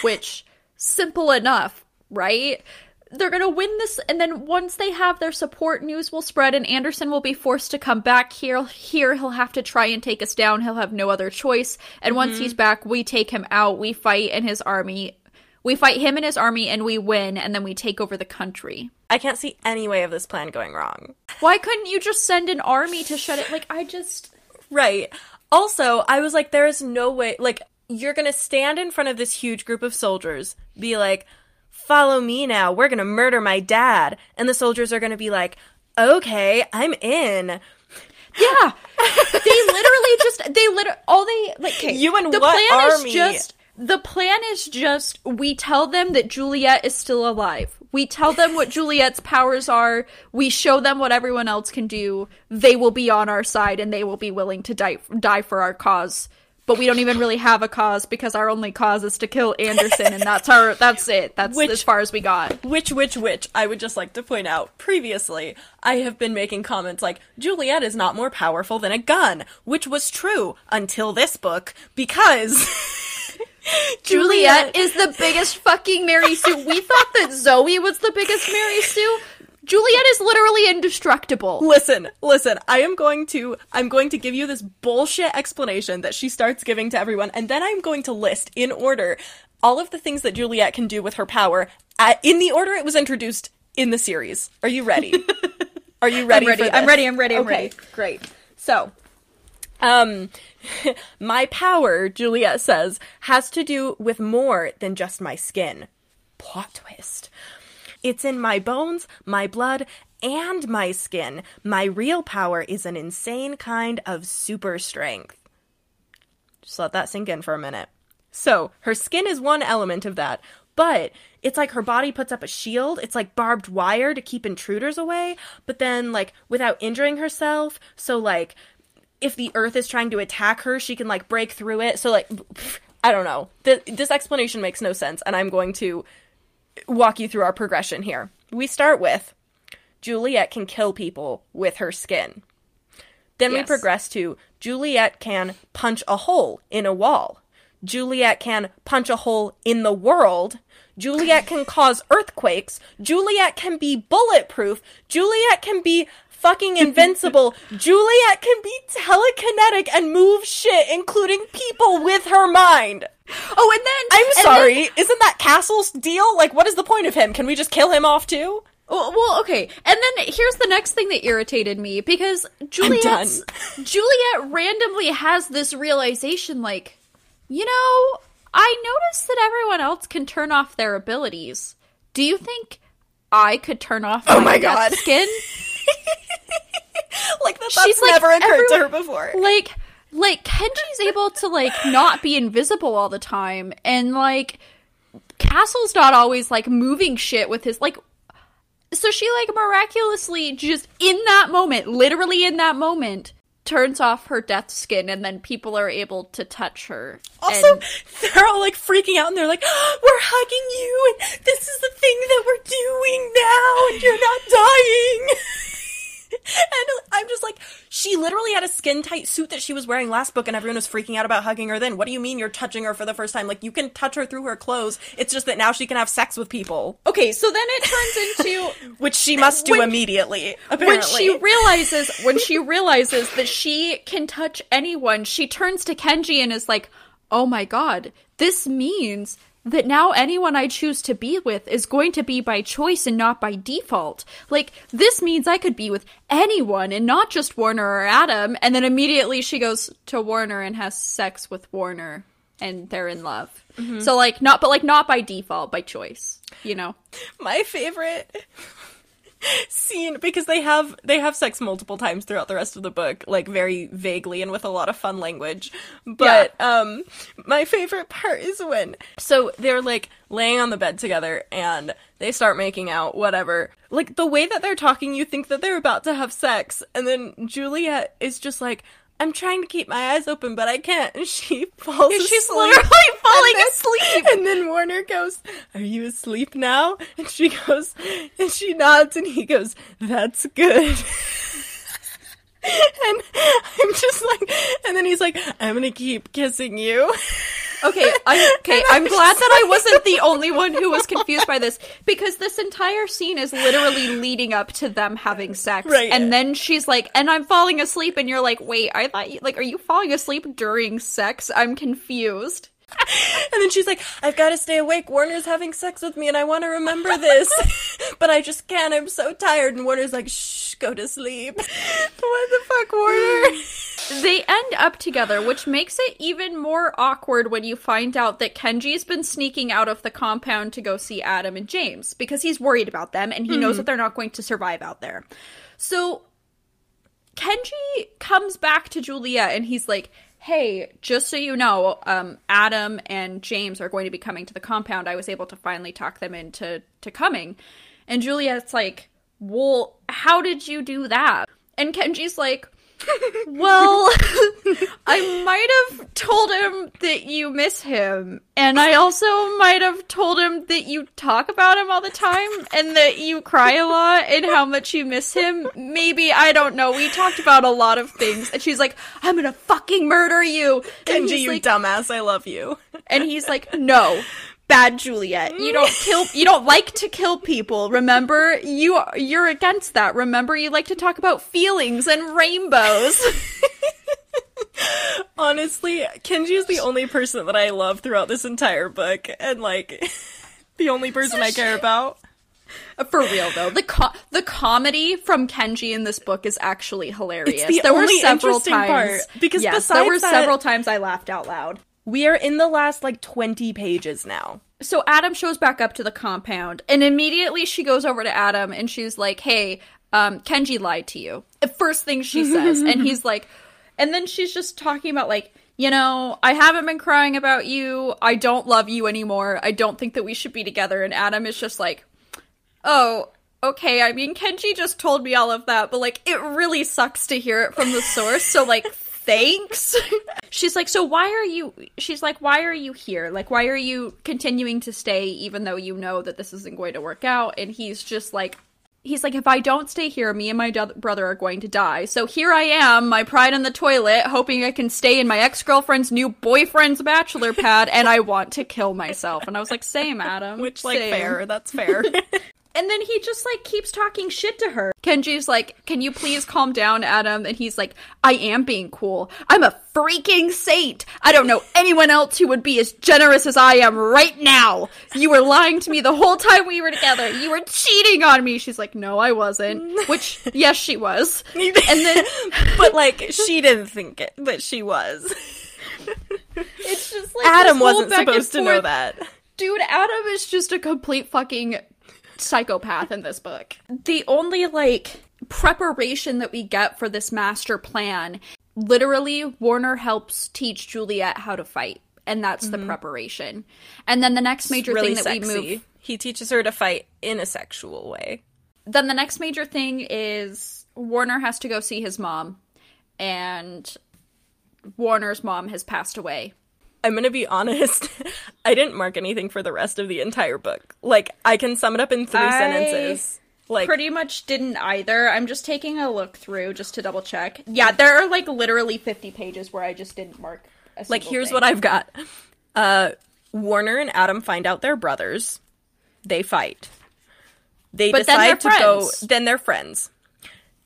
Which, simple enough, right? They're gonna win this, and then once they have their support, news will spread, and Anderson will be forced to come back here. Here, he'll have to try and take us down. He'll have no other choice. And once he's mm-hmm. back, we take him out. We fight, and his army. We fight him and his army, and we win, and then we take over the country. I can't see any way of this plan going wrong. Why couldn't you just send an army to shut it? Like, I just. Right. Also, I was like, there is no way. Like, you're gonna stand in front of this huge group of soldiers, be like, follow me now, we're gonna murder my dad. And the soldiers are gonna be like, okay, I'm in. Yeah, they literally just they literally all they like. Okay, You and the what plan army? is just the plan is just we tell them that Juliette is still alive. We tell them what Juliette's powers are. We show them what everyone else can do. They will be on our side and they will be willing to die die for our cause. But we don't even really have a cause because our only cause is to kill Anderson, and that's our that's it. That's Which- as far as we got. Which, which, which, I would just like to point out previously, I have been making comments like, Juliette is not more powerful than a gun, which was true until this book, because. Juliette is the biggest fucking Mary Sue. We thought that Zoe was the biggest Mary Sue. Juliette is literally indestructible. Listen, listen, I am going to I'm going to give you this bullshit explanation that she starts giving to everyone and then I'm going to list in order all of the things that Juliette can do with her power at, in the order it was introduced in the series. Are you ready? Are you ready? ready, for I'm ready, I'm ready, I'm okay, ready. Great. So, um, my power, Juliette says, has to do with more than just my skin. Plot twist. It's in my bones, my blood, and my skin. My real power is an insane kind of super strength. Just let that sink in for a minute. So, her skin is one element of that, but it's like her body puts up a shield. It's like barbed wire to keep intruders away, but then, like, without injuring herself. So, like, if the earth is trying to attack her, she can, like, break through it. So, like, I don't know. Th- this explanation makes no sense, and I'm going to walk you through our progression here. We start with Juliette can kill people with her skin. Then we progress to Juliette can punch a hole in a wall. Juliette can punch a hole in the world. Juliette can cause earthquakes. Juliette can be bulletproof. Juliette can be fucking invincible. Juliette can be telekinetic and move shit, including people with her mind. Oh, and then I'm and then- sorry, isn't that Castle's deal? Like, what is the point of him? Can we just kill him off too? Well, well, okay. And then here's the next thing that irritated me because Juliette Juliette randomly has this realization like, you know, I noticed that everyone else can turn off their abilities. Do you think I could turn off Oh my, my God. skin? Like, that, She's that's like, never occurred to her before. Like like Kenji's able to like not be invisible all the time and like Castle's not always like moving shit with his like so she like miraculously just in that moment, literally in that moment, turns off her death skin and then people are able to touch her. Also, And- they're all like freaking out and they're like, oh, we're hugging you and this is the thing that we're doing now and you're not dying. and I'm just like, she literally had a skin tight suit that she was wearing last book and everyone was freaking out about hugging her then. What do you mean you're touching her for the first time? Like, you can touch her through her clothes. It's just that now she can have sex with people, okay, so then it turns into which she must do When- immediately, apparently. when she realizes when she realizes that she can touch anyone, she turns to Kenji and is like, "Oh my god, this means that now anyone I choose to be with is going to be by choice and not by default. Like this means I could be with anyone and not just Warner or Adam." And then immediately she goes to Warner and has sex with Warner and they're in love. Mm-hmm. So like not but like not by default, by choice, you know. my favorite scene because they have they have sex multiple times throughout the rest of the book like very vaguely and with a lot of fun language. But um my favorite part is when so they're like laying on the bed together and they start making out whatever. Like the way that they're talking you think that they're about to have sex and then Juliette is just like I'm trying to keep my eyes open, but I can't. And she falls And asleep. she's literally falling And then- asleep. And then Warner goes, Are you asleep now? And she goes, and she nods, and he goes, That's good. and I'm just like, and then he's like, I'm gonna keep kissing you. Okay, I, okay. I'm glad that I wasn't the only one who was confused by this because this entire scene is literally leading up to them having sex, Right. and then she's like, "And I'm falling asleep," and you're like, "Wait, I thought you like, are you falling asleep during sex? I'm confused." And then she's like, I've gotta stay awake. Warner's having sex with me, and I wanna remember this. but I just can't. I'm so tired. And Warner's like, Shh, go to sleep. what the fuck, Warner? they end up together, which makes it even more awkward when you find out that Kenji's been sneaking out of the compound to go see Adam and James because he's worried about them and he knows mm-hmm. that they're not going to survive out there. So Kenji comes back to Julia and he's like, Hey, just so you know, um, Adam and James are going to be coming to the compound. I was able to finally talk them into to coming. And Juliette's like, Well, how did you do that? And Kenji's like, well, I might have told him that you miss him, and I also might have told him that you talk about him all the time and that you cry a lot and how much you miss him. Maybe, I don't know. We talked about a lot of things. And she's like, I'm gonna fucking murder you. And Kenji, you like, dumbass, I love you. and he's like, "No, bad Juliette. You don't kill. You don't like to kill people. Remember, you you're against that. Remember, you like to talk about feelings and rainbows." Honestly, Kenji is the only person that I love throughout this entire book, and like the only person I care about. For real though, the co- the comedy from Kenji in this book is actually hilarious. The there were several times because yes, there were that- several times I laughed out loud. We are in the last like 20 pages now. So Adam shows back up to the compound, and immediately she goes over to Adam and she's like, "Hey, um, Kenji lied to you." First thing she says, and he's like, and then she's just talking about like, you know, I haven't been crying about you. I don't love you anymore. I don't think that we should be together. And Adam is just like, oh. Okay, I mean, Kenji just told me all of that, but like, it really sucks to hear it from the source, so like, thanks. she's like, so why are you, she's like, why are you here? Like, why are you continuing to stay even though you know that this isn't going to work out? And he's just like, he's like, if I don't stay here, me and my do- brother are going to die. So here I am, my pride in the toilet, hoping I can stay in my ex girlfriend's new boyfriend's bachelor pad, and I want to kill myself. And I was like, same, Adam. Which, like, same. fair. That's fair. And then he just like keeps talking shit to her. Kenji's like, "Can you please calm down, Adam?" And he's like, "I am being cool. I'm a freaking saint. I don't know anyone else who would be as generous as I am right now. You were lying to me the whole time we were together. You were cheating on me." She's like, "No, I wasn't." Which, yes, she was. And then but like, she didn't think it, but she was. it's just like Adam wasn't supposed to know that. Dude, Adam is just a complete fucking psychopath in this book. The only like preparation that we get for this master plan, literally Warner helps teach Juliette how to fight. And that's the mm-hmm. preparation. And then the next major really thing that we sexy. move He teaches her to fight in a sexual way. then the next major thing is Warner has to go see his mom. And Warner's mom has passed away. I'm gonna be honest. I didn't mark anything for the rest of the entire book. Like, I can sum it up in three I sentences. Like, pretty much didn't either. I'm just taking a look through just to double check. Yeah, there are like literally 50 pages where I just didn't mark. A like here's thing. what I've got. Uh, Warner and Adam find out they're brothers. They fight. They But decide to go. Then they're friends.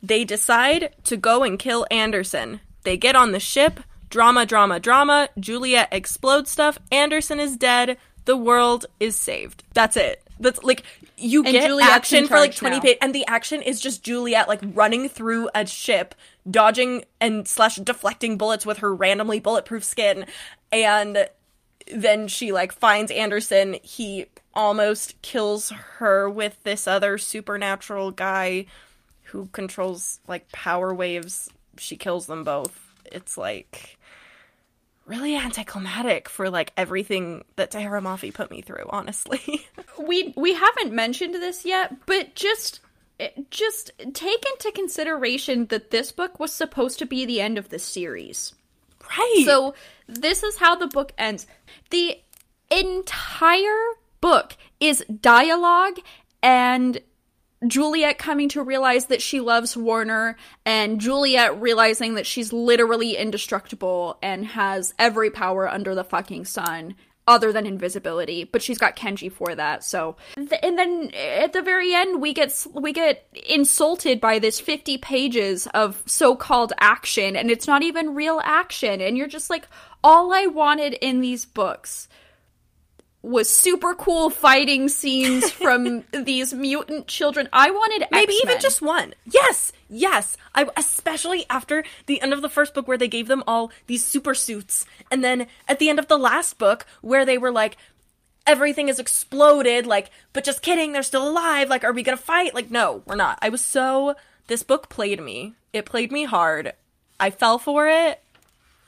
They decide to go and kill Anderson. They get on the ship. Drama, drama, drama. Juliette explodes stuff. Anderson is dead. The world is saved. That's it. That's like you And get Juliette's action for like twenty pages, and the action is just Juliette like running through a ship, dodging and slash deflecting bullets with her randomly bulletproof skin, and then she like finds Anderson. He almost kills her with this other supernatural guy who controls like power waves. She kills them both. It's like really anticlimactic for like everything that Tahereh Mafi put me through, honestly. we we haven't mentioned this yet, but just eh, just take into consideration that this book was supposed to be the end of the series. right. So this is how the book ends. The entire book is dialogue and Juliette coming to realize that she loves Warner and Juliette realizing that she's literally indestructible and has every power under the fucking sun other than invisibility but she's got Kenji for that so. And then eh, at the very end we get we get insulted by this 50 pages of so-called action and it's not even real action and you're just like all I wanted in these books was super cool fighting scenes from these mutant children. I wanted Maybe even X-Men. just one. Yes, yes. I especially after the end of the first book where they gave them all these super suits, and then at the end of the last book where they were like, everything has exploded. Like, but just kidding, they're still alive. Like, are we gonna fight? Like, no, we're not. I was so. This book played me. It played me hard. I fell for it.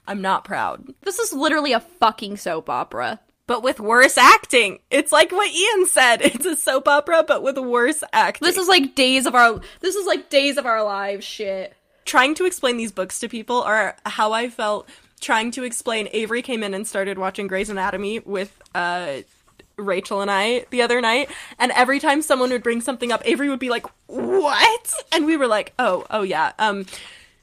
I'm not proud. This is literally a fucking soap opera. But with worse acting. It's like what Ian said. It's a soap opera, but with worse acting. This is like days of our this is like days of our lives shit. trying to explain these books to people are how I felt trying to explain Avery came in and started watching Grey's Anatomy with uh Rachel and I the other night and every time someone would bring something up Avery would be like what and we were like oh oh yeah um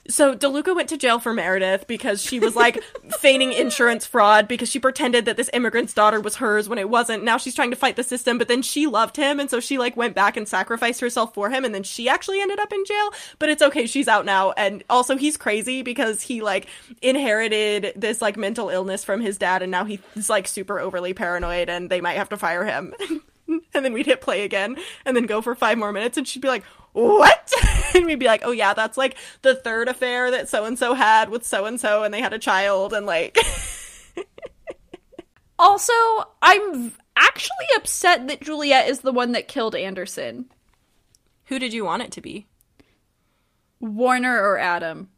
so DeLuca went to jail for Meredith because she was like feigning insurance fraud because she pretended that this immigrant's daughter was hers when it wasn't. Now she's trying to fight the system, but then she loved him and so she like went back and sacrificed herself for him and then she actually ended up in jail. But it's okay, she's out now. And also he's crazy because he like inherited this like mental illness from his dad and now he's like super overly paranoid and they might have to fire him. and then we'd hit play again and then go for five more minutes and she'd be like what and we'd be like oh yeah that's like the third affair that so and so had with so and so and they had a child and like Also, I'm actually upset that Juliette is the one that killed Anderson. who did you want it to be Warner or Adam.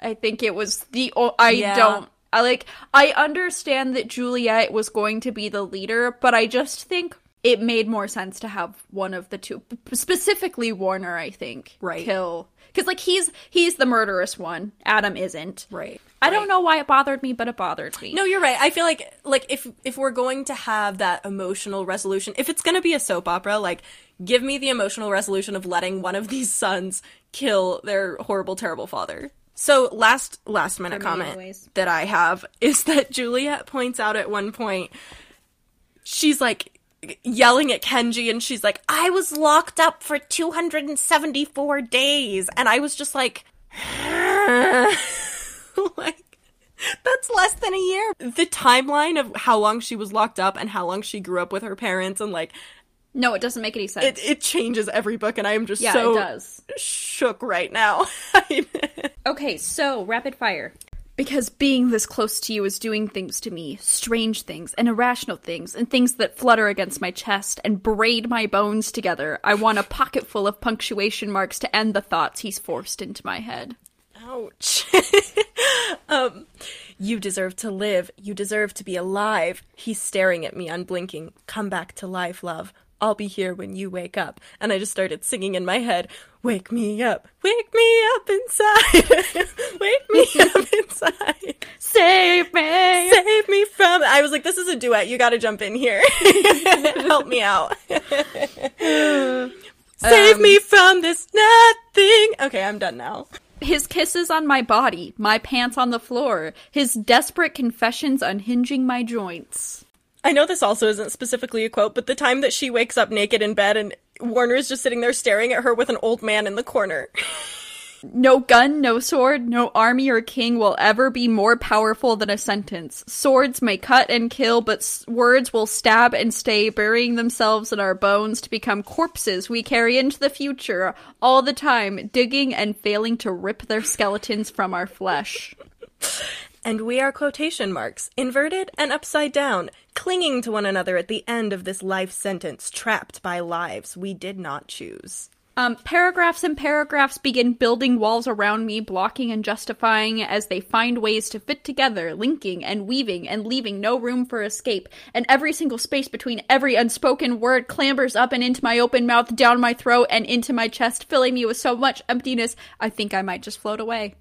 I think it was the I Yeah. don't I like I understand that Juliette was going to be the leader, but I just think it made more sense to have one of the two, specifically Warner. I think Right. kill because like he's he's the murderous one. Adam isn't. right I don't know why it bothered me, but it bothered me. no you're right i feel like like if if we're going to have that emotional resolution if it's going to be a soap opera like give me the emotional resolution of letting one of these sons kill their horrible terrible father so last last minute comment anyways. that i have is that juliette points out at one point she's like yelling at Kenji and she's like, I was locked up for 274 days. And I was just like, like, that's less than a year. The timeline of how long she was locked up and how long she grew up with her parents and like, no, it doesn't make any sense. it, it changes every book and I am just yeah, so it does. shook right now. Okay, so rapid fire. Because being this close to you is doing things to me, strange things and irrational things, and things that flutter against my chest and braid my bones together. I want a pocket full of punctuation marks to end the thoughts he's forced into my head. Ouch. um, you deserve to live. You deserve to be alive. He's staring at me, unblinking. Come back to life, love. I'll be here when you wake up. And I just started singing in my head, Wake me up, wake me up inside, wake me up inside, Save me! save me from. I was like, This is a duet. You gotta jump in here. Help me out. save Um, me from this nothing. Okay, I'm done now. His kisses on my body, my pants on the floor, his desperate confessions unhinging my joints. I know this also isn't specifically a quote, but the time that she wakes up naked in bed and Warner is just sitting there staring at her with an old man in the corner. No gun, no sword, no army or king will ever be more powerful than a sentence. Swords may cut and kill, but s- words will stab and stay, burying themselves in our bones to become corpses we carry into the future, all the time, digging and failing to rip their skeletons from our flesh. And we are quotation marks, inverted and upside down, clinging to one another at the end of this life sentence, trapped by lives we did not choose. Um, paragraphs and paragraphs begin building walls around me, blocking and justifying as they find ways to fit together, linking and weaving and leaving no room for escape. And every single space between every unspoken word clambers up and into my open mouth, down my throat, and into my chest, filling me with so much emptiness, I think I might just float away.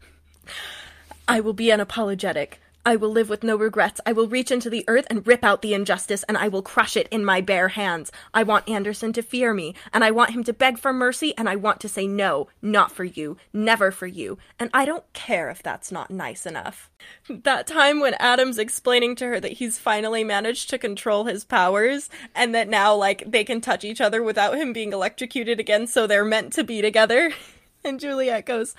I will be unapologetic. I will live with no regrets. I will reach into the earth and rip out the injustice, and I will crush it in my bare hands. I want Anderson to fear me, and I want him to beg for mercy, and I want to say no, not for you, never for you, and I don't care if that's not nice enough. That time when Adam's explaining to her that he's finally managed to control his powers, and that now, like, they can touch each other without him being electrocuted again, so they're meant to be together. And Juliette goes,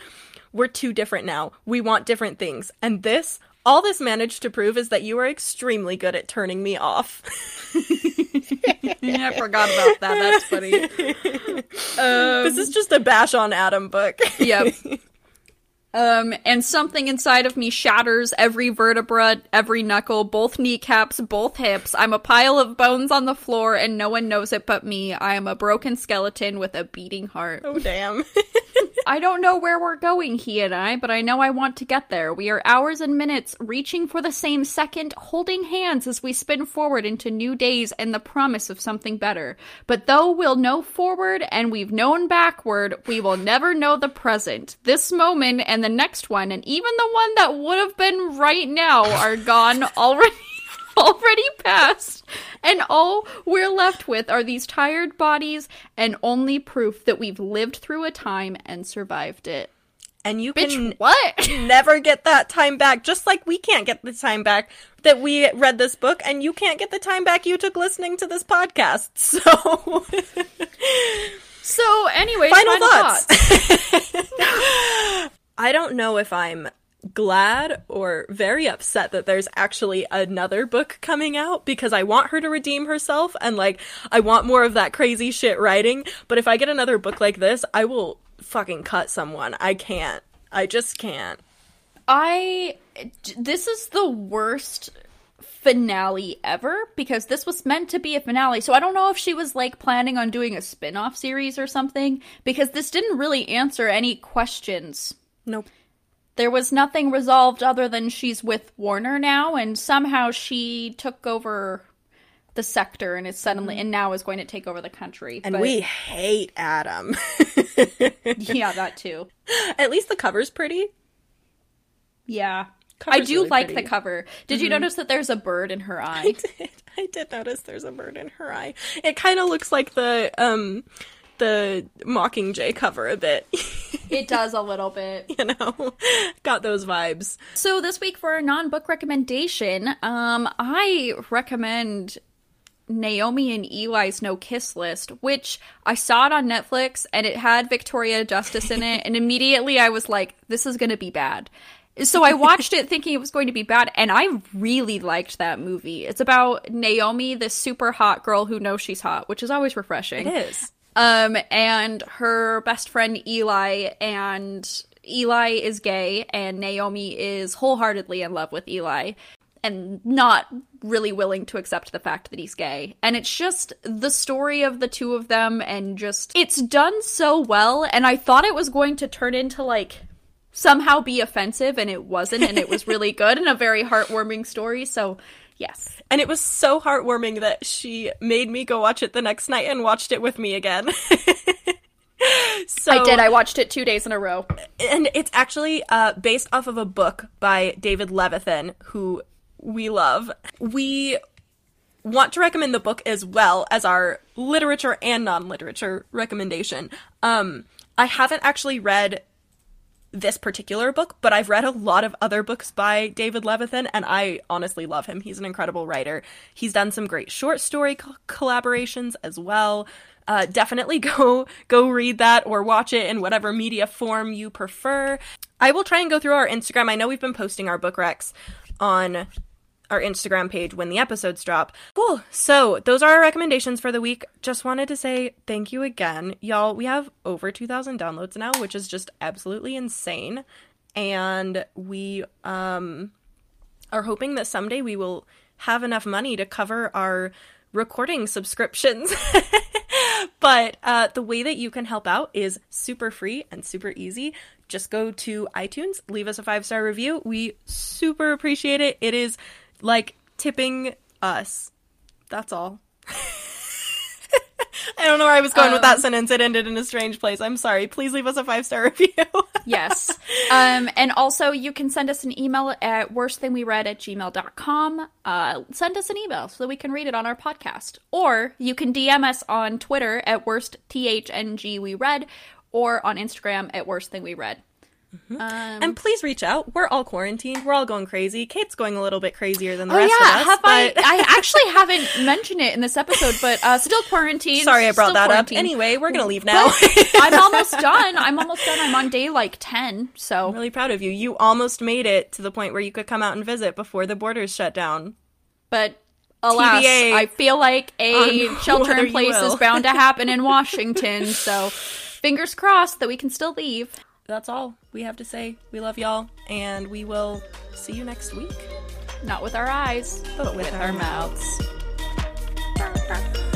We're too different now. We want different things. And this, All this managed to prove is that you are extremely good at turning me off. I forgot about that. That's funny. this is just a bash on Adam book. Yep. Um, and something inside of me shatters every vertebra, every knuckle, both kneecaps, both hips. I'm a pile of bones on the floor, and no one knows it but me. I am a broken skeleton with a beating heart. oh damn. I don't know where we're going, he and I, but I know I want to get there. We are hours and minutes reaching for the same second, holding hands as we spin forward into new days and the promise of something better. But though we'll know forward and we've known backward, we will never know the present. This moment and the next one, and even the one that would have been right now, are gone already. Already past, and all we're left with are these tired bodies and only proof that we've lived through a time and survived it. And you Bitch, can what? never get that time back, just like we can't get the time back that we read this book, and you can't get the time back you took listening to this podcast. So, So, anyway, final, final, thoughts. thoughts. I don't know if I'm glad or very upset that there's actually another book coming out because I want her to redeem herself and like I want more of that crazy shit writing. But if I get another book like this, I will fucking cut someone. I can't. I just can't. I this is the worst finale ever because this was meant to be a finale. So I don't know if she was like planning on doing a spin-off series or something because this didn't really answer any questions. Nope. There was nothing resolved other than she's with Warner now and somehow she took over the sector and is suddenly and now is going to take over the country. And But- we hate Adam. yeah, that too. At least the cover's pretty. Yeah. I do really like pretty. the cover. Did you notice that there's a bird in her eye? I did. I did notice there's a bird in her eye. It kind of looks like the um the Mockingjay cover a bit. it does a little bit. you know, got those vibes. So this week for a non-book recommendation, um, I recommend Naomi and Ely's No Kiss List, which I saw it on Netflix and it had Victoria Justice in it, and immediately I was like, this is gonna be bad. So I watched it thinking it was going to be bad, and I really liked that movie. It's about Naomi, this super hot girl who knows she's hot, which is always refreshing. It is. Um, and her best friend Ely, and Ely is gay, and Naomi is wholeheartedly in love with Ely, and not really willing to accept the fact that he's gay. And it's just the story of the two of them, and just it's done so well. And I thought it was going to turn into like somehow be offensive, and it wasn't, and it was really good and a very heartwarming story. So, yes. And it was so heartwarming that she made me go watch it the next night and watched it with me again. so I did. I watched it two days in a row. and it's actually uh, based off of a book by David Levithan, who we love. We want to recommend the book as well as our literature and non-literature recommendation. Um, I haven't actually read this particular book, but I've read a lot of other books by David Levithan, and I honestly love him. He's an incredible writer. He's done some great short story co- collaborations as well. Uh, definitely go go read that or watch it in whatever media form you prefer. I will try and go through our Instagram. I know we've been posting our book recs on our Instagram page when the episodes drop. Cool. So, those are our recommendations for the week. Just wanted to say thank you again. Y'all, we have over 2,000 downloads now, which is just absolutely insane. And we um are hoping that someday we will have enough money to cover our recording subscriptions. but uh, the way that you can help out is super free and super easy. Just go to iTunes, leave us a five star review. We super appreciate it. It is like tipping us. That's all. I don't know where I was going with that sentence. It ended in a strange place. I'm sorry. Please leave us a five star review. yes. Um, and also, you can send us an email at worstthingweread at gmail.com. Uh, send us an email so that we can read it on our podcast. Or you can DM us on Twitter at worst THNG we read or on Instagram at worst thing we read. Um, And please reach out. We're all quarantined. We're all going crazy. Kate's going a little bit crazier than the Oh rest yeah, of us. have I? but- I actually haven't mentioned it in this episode, but uh, still quarantined. Sorry, I brought that up. Anyway, we're gonna leave now. I'm almost done. I'm almost done. I'm on day like ten. So I'm really proud of you. You almost made it to the point where you could come out and visit before the borders shut down. But alas, TBA I feel like a shelter in place is bound to happen in Washington. so fingers crossed that we can still leave that's all we have to say. We love y'all, and we will see you next week. Not with our eyes, but, but with, with, our, mouths. mouths.